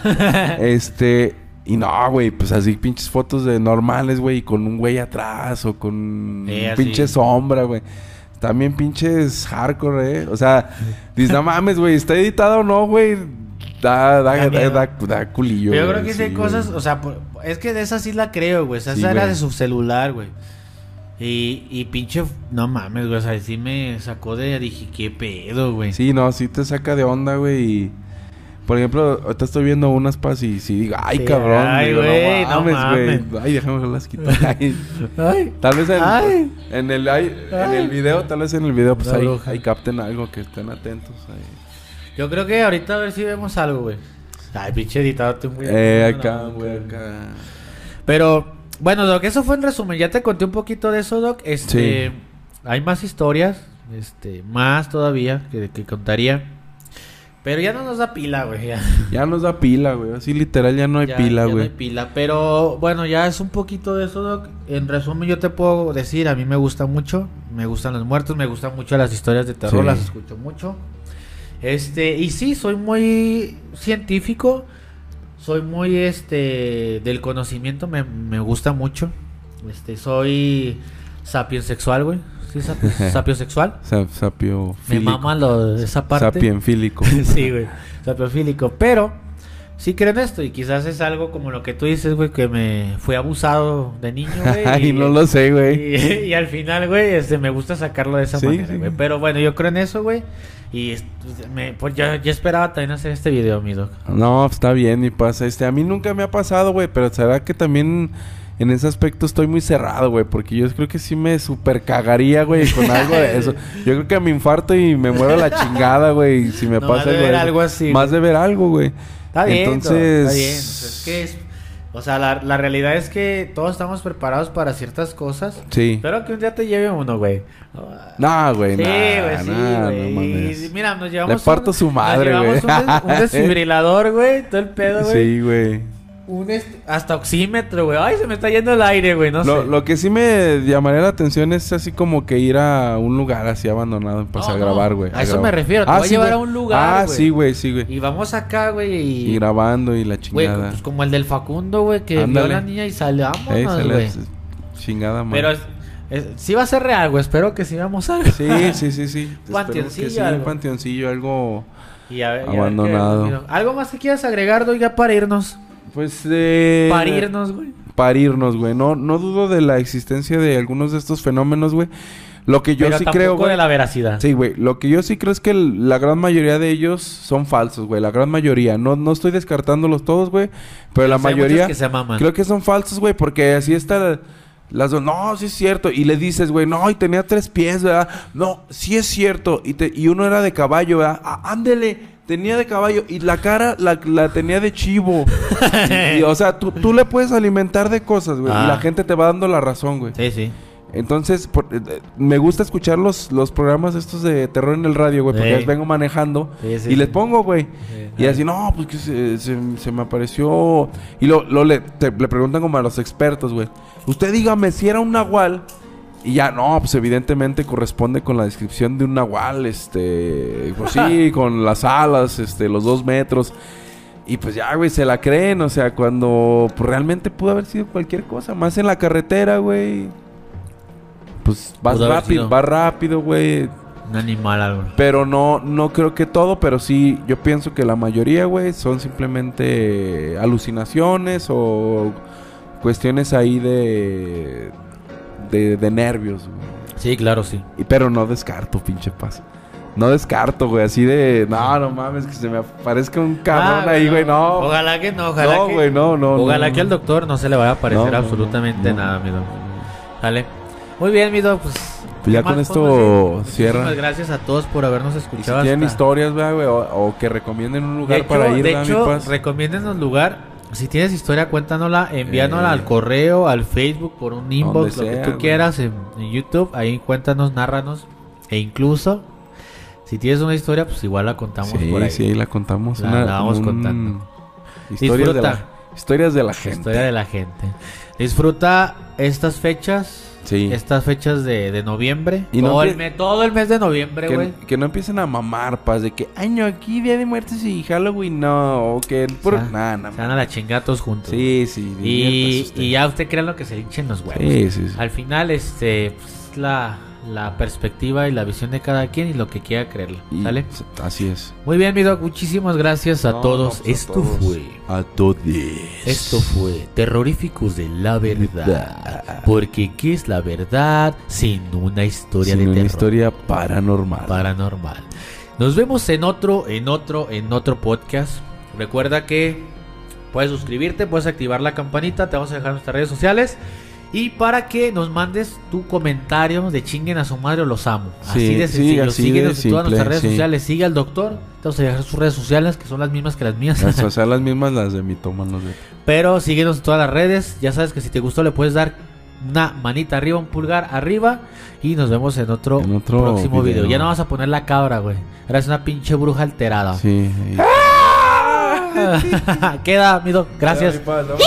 Este... Y no, güey, pues así pinches fotos de normales, güey, con un güey atrás o con pinche sombra, güey. También pinches hardcore, eh. O sea, dices, no mames, güey, ¿está editado o no, güey? Da, da, Da da, culillo. Pero yo creo que sí hay cosas, o sea, es que de esa sí la creo, güey. O sea, Sí, esa era de su celular, güey. Y, y pinche, no mames, güey. O sea, sí me sacó de, dije, qué pedo, güey. Sí, no, sí te saca de onda, güey. Y, por ejemplo, ahorita estoy viendo unas pas y sí digo, ay, Sí, cabrón. ay, digo, güey, no mames, güey. Ay, déjame las quitar. [LAUGHS] Ay. Ay, Tal vez en, Ay. en el ay, en el video, tal vez en el video, pues ahí, ahí capten algo, que estén atentos. ahí. Yo creo que ahorita a ver si vemos algo, güey. Ay, pinche editado, te muy. Eh, acá, güey, acá. Pero, bueno, Doc, eso fue en resumen. Ya te conté un poquito de eso, Doc. Este. Sí. Hay más historias. Este, más todavía que, que contaría. Pero ya no nos da pila, güey. Ya, Ya nos da pila, güey. Así literal ya no hay ya- pila, ya no güey. hay pila. Pero bueno, ya es un poquito de eso, Doc. En resumen, yo te puedo decir, a mí me gusta mucho. Me gustan los muertos, me gustan mucho las historias de terror, Sí. las escucho mucho. Este, y sí, soy muy científico. Soy muy este del conocimiento, me, me gusta mucho. Este, soy sapiensexual, güey. Sí, sapio, sapiosexual. [LAUGHS] Sa- sapio Me mama lo esa parte. Sapienfílico. [LAUGHS] sí, güey. Sapiofílico. Pero sí creo en esto. Y quizás es algo como lo que tú dices, güey, que me fui abusado de niño, [LAUGHS] güey. Ay, no lo sé, güey. Y, y al final, güey, este, me gusta sacarlo de esa Sí, manera, sí. güey. Pero bueno, yo creo en eso, güey. Y me, pues ya, ya esperaba también hacer este video, mi doc. No, está bien, mi pasa. Este, a mí nunca me ha pasado, güey, pero será que también en ese aspecto estoy muy cerrado, güey, porque yo creo que sí me super cagaría, güey, con algo de eso. [LAUGHS] Yo creo que me infarto y me muero a la chingada, güey, si me No, pasa has de algo, ver algo así, Más de ver algo, güey. Está bien, Entonces, está bien. Es que es. O sea, la, la realidad es que todos estamos preparados para ciertas cosas. sí. Espero que un día te lleve uno, güey. No, güey, Sí, güey, sí, güey. no mira, nos llevamos. Le parto su madre, güey. Un, des- un [LAUGHS] desfibrilador, güey. Todo el pedo, güey. Sí, güey. Un hasta oxímetro, güey. Ay, se me está yendo el aire, güey. No Lo, sé. lo que sí me llamaría la atención es así como que ir a un lugar así abandonado y pues No, a grabar, güey. a eso grabar. me refiero, te voy a llevar güey. a un lugar, Ah, güey. sí, güey, sí, güey. Y vamos acá, güey. Y, Y grabando y la Güey, chingada. pues como el del Facundo, güey, que vio a Ándale. la niña y salamos, güey. Chingada, man. Pero es, es- sí va a ser real, güey. Espero que sí vamos a Sí, sí, sí, sí. [LAUGHS] Panteoncillo, sí, algo. un panteoncillo, algo... Y a ver- y a ver Abandonado. ¿Algo más que quieras agregar, doy, ya para irnos? Pues de... Parirnos, güey. Parirnos, güey. No, no dudo de la existencia de algunos de estos fenómenos, güey. Lo que yo Pero sí creo, güey... de la veracidad. Sí, güey. Lo que yo sí creo es que la gran mayoría de ellos son falsos, güey. La gran mayoría. No, no estoy descartándolos todos, güey. Pero la mayoría... muchos que se maman. Creo que son falsos, güey. Porque así está... Las dos, no, sí es cierto. Y le dices, güey, no, y tenía tres pies, ¿verdad? No, sí es cierto. Y, te- y uno era de caballo, ¿verdad? Ah, ándele, tenía de caballo. Y la cara la, la tenía de chivo. y, [LAUGHS] y, o sea, tú, tú le puedes alimentar de cosas, güey. Ah. Y la gente te va dando la razón, güey. Sí, sí. Entonces, por- eh, eh, me gusta escuchar los, los programas estos de terror en el radio, güey, porque Sí. les vengo manejando Sí, sí, y les pongo, güey. Y así, no, pues que se, se- se me apareció. Y lo, lo le, te- le preguntan como a los expertos, güey. Usted dígame si era un nahual. Y ya, no, pues evidentemente corresponde con la descripción de un nahual, este, pues sí, [LAUGHS] con las alas, este, los dos metros. Y pues ya, güey, se la creen, o sea, cuando pues, realmente pudo haber sido cualquier cosa, más en la carretera, güey. Pues vas Pudo rápido, vas rápido, güey. Un animal, algo. Pero no, no creo que todo, pero sí, yo pienso que la mayoría, güey, son simplemente alucinaciones o cuestiones ahí de, de, de nervios, güey. Sí, claro, sí. Y, pero no descarto, pinche paz. No descarto, güey, así de, no, no mames, que se me aparezca un cabrón Ah, ahí, güey, no. Ojalá que no, ojalá no, que... güey, no, no. Ojalá no. que al doctor no se le vaya a aparecer No, absolutamente nada, mi doc. Sale. Muy bien, mi doc, pues... Pues ya ¿qué con esto cierra. Muchísimas gracias a todos por habernos Y si escuchado. tienen hasta- historias, ¿verdad, güey, o, o que recomienden un lugar hecho, para ir, de ¿verdad, mi hecho recomiéndenos lugar. Si tienes historia, cuéntanosla, envíanosla Eh. al correo, al Facebook, por un inbox, lo que tú güey. quieras en, en YouTube. Ahí cuéntanos, nárranos. E incluso, si tienes una historia, pues igual la contamos Sí, por ahí. sí, ahí la contamos. La- una- la vamos un- contando. Historias de, Disfruta. la, historias de la gente. Historia de la gente. Disfruta estas fechas. Sí. Estas fechas de, de noviembre. Y no todo, el todo mes de noviembre, güey. Que, que no empiecen a mamar, paz, de que, ay, no, aquí Día de Muertos y Halloween, no, o que el puro... O sea, Nah, nah, Se van a la chingada todos juntos. Sí, sí. Y, y ya usted crea lo que se hinchen los huevos. Sí, sí, sí. Al final, este, pues, la, la perspectiva y la visión de cada quien y lo que quiera creerle. ¿Sale? Así es. Muy bien, mi doc. Muchísimas gracias a No, todos. no, pues, a Esto todos. fue. A todos. Esto fue Terroríficos de la Verdad. Porque ¿qué es la verdad sin una historia Sin de una terror? historia paranormal. paranormal. Nos vemos en otro, en otro, en otro podcast. Recuerda que puedes suscribirte, puedes activar la campanita, te vamos a dejar nuestras redes sociales. Y para que nos mandes tu comentario de chinguen a su madre o los amo. así Sí, de sí, sencillo. así Síguenos en todas nuestras redes sí. sociales. Sigue al doctor. Vamos a dejar sus redes sociales, que son las mismas que las mías. O [LAUGHS] sea, las mismas las de mitómanos de... Pero síguenos en todas las redes. Ya sabes que si te gustó le puedes dar una manita arriba, un pulgar arriba. Y nos vemos en otro, En otro próximo video. video. Ya no vas a poner la cabra, güey. Eres una pinche bruja alterada. Sí. y- [LAUGHS] Queda, amigo. Gracias. Mi vámonos.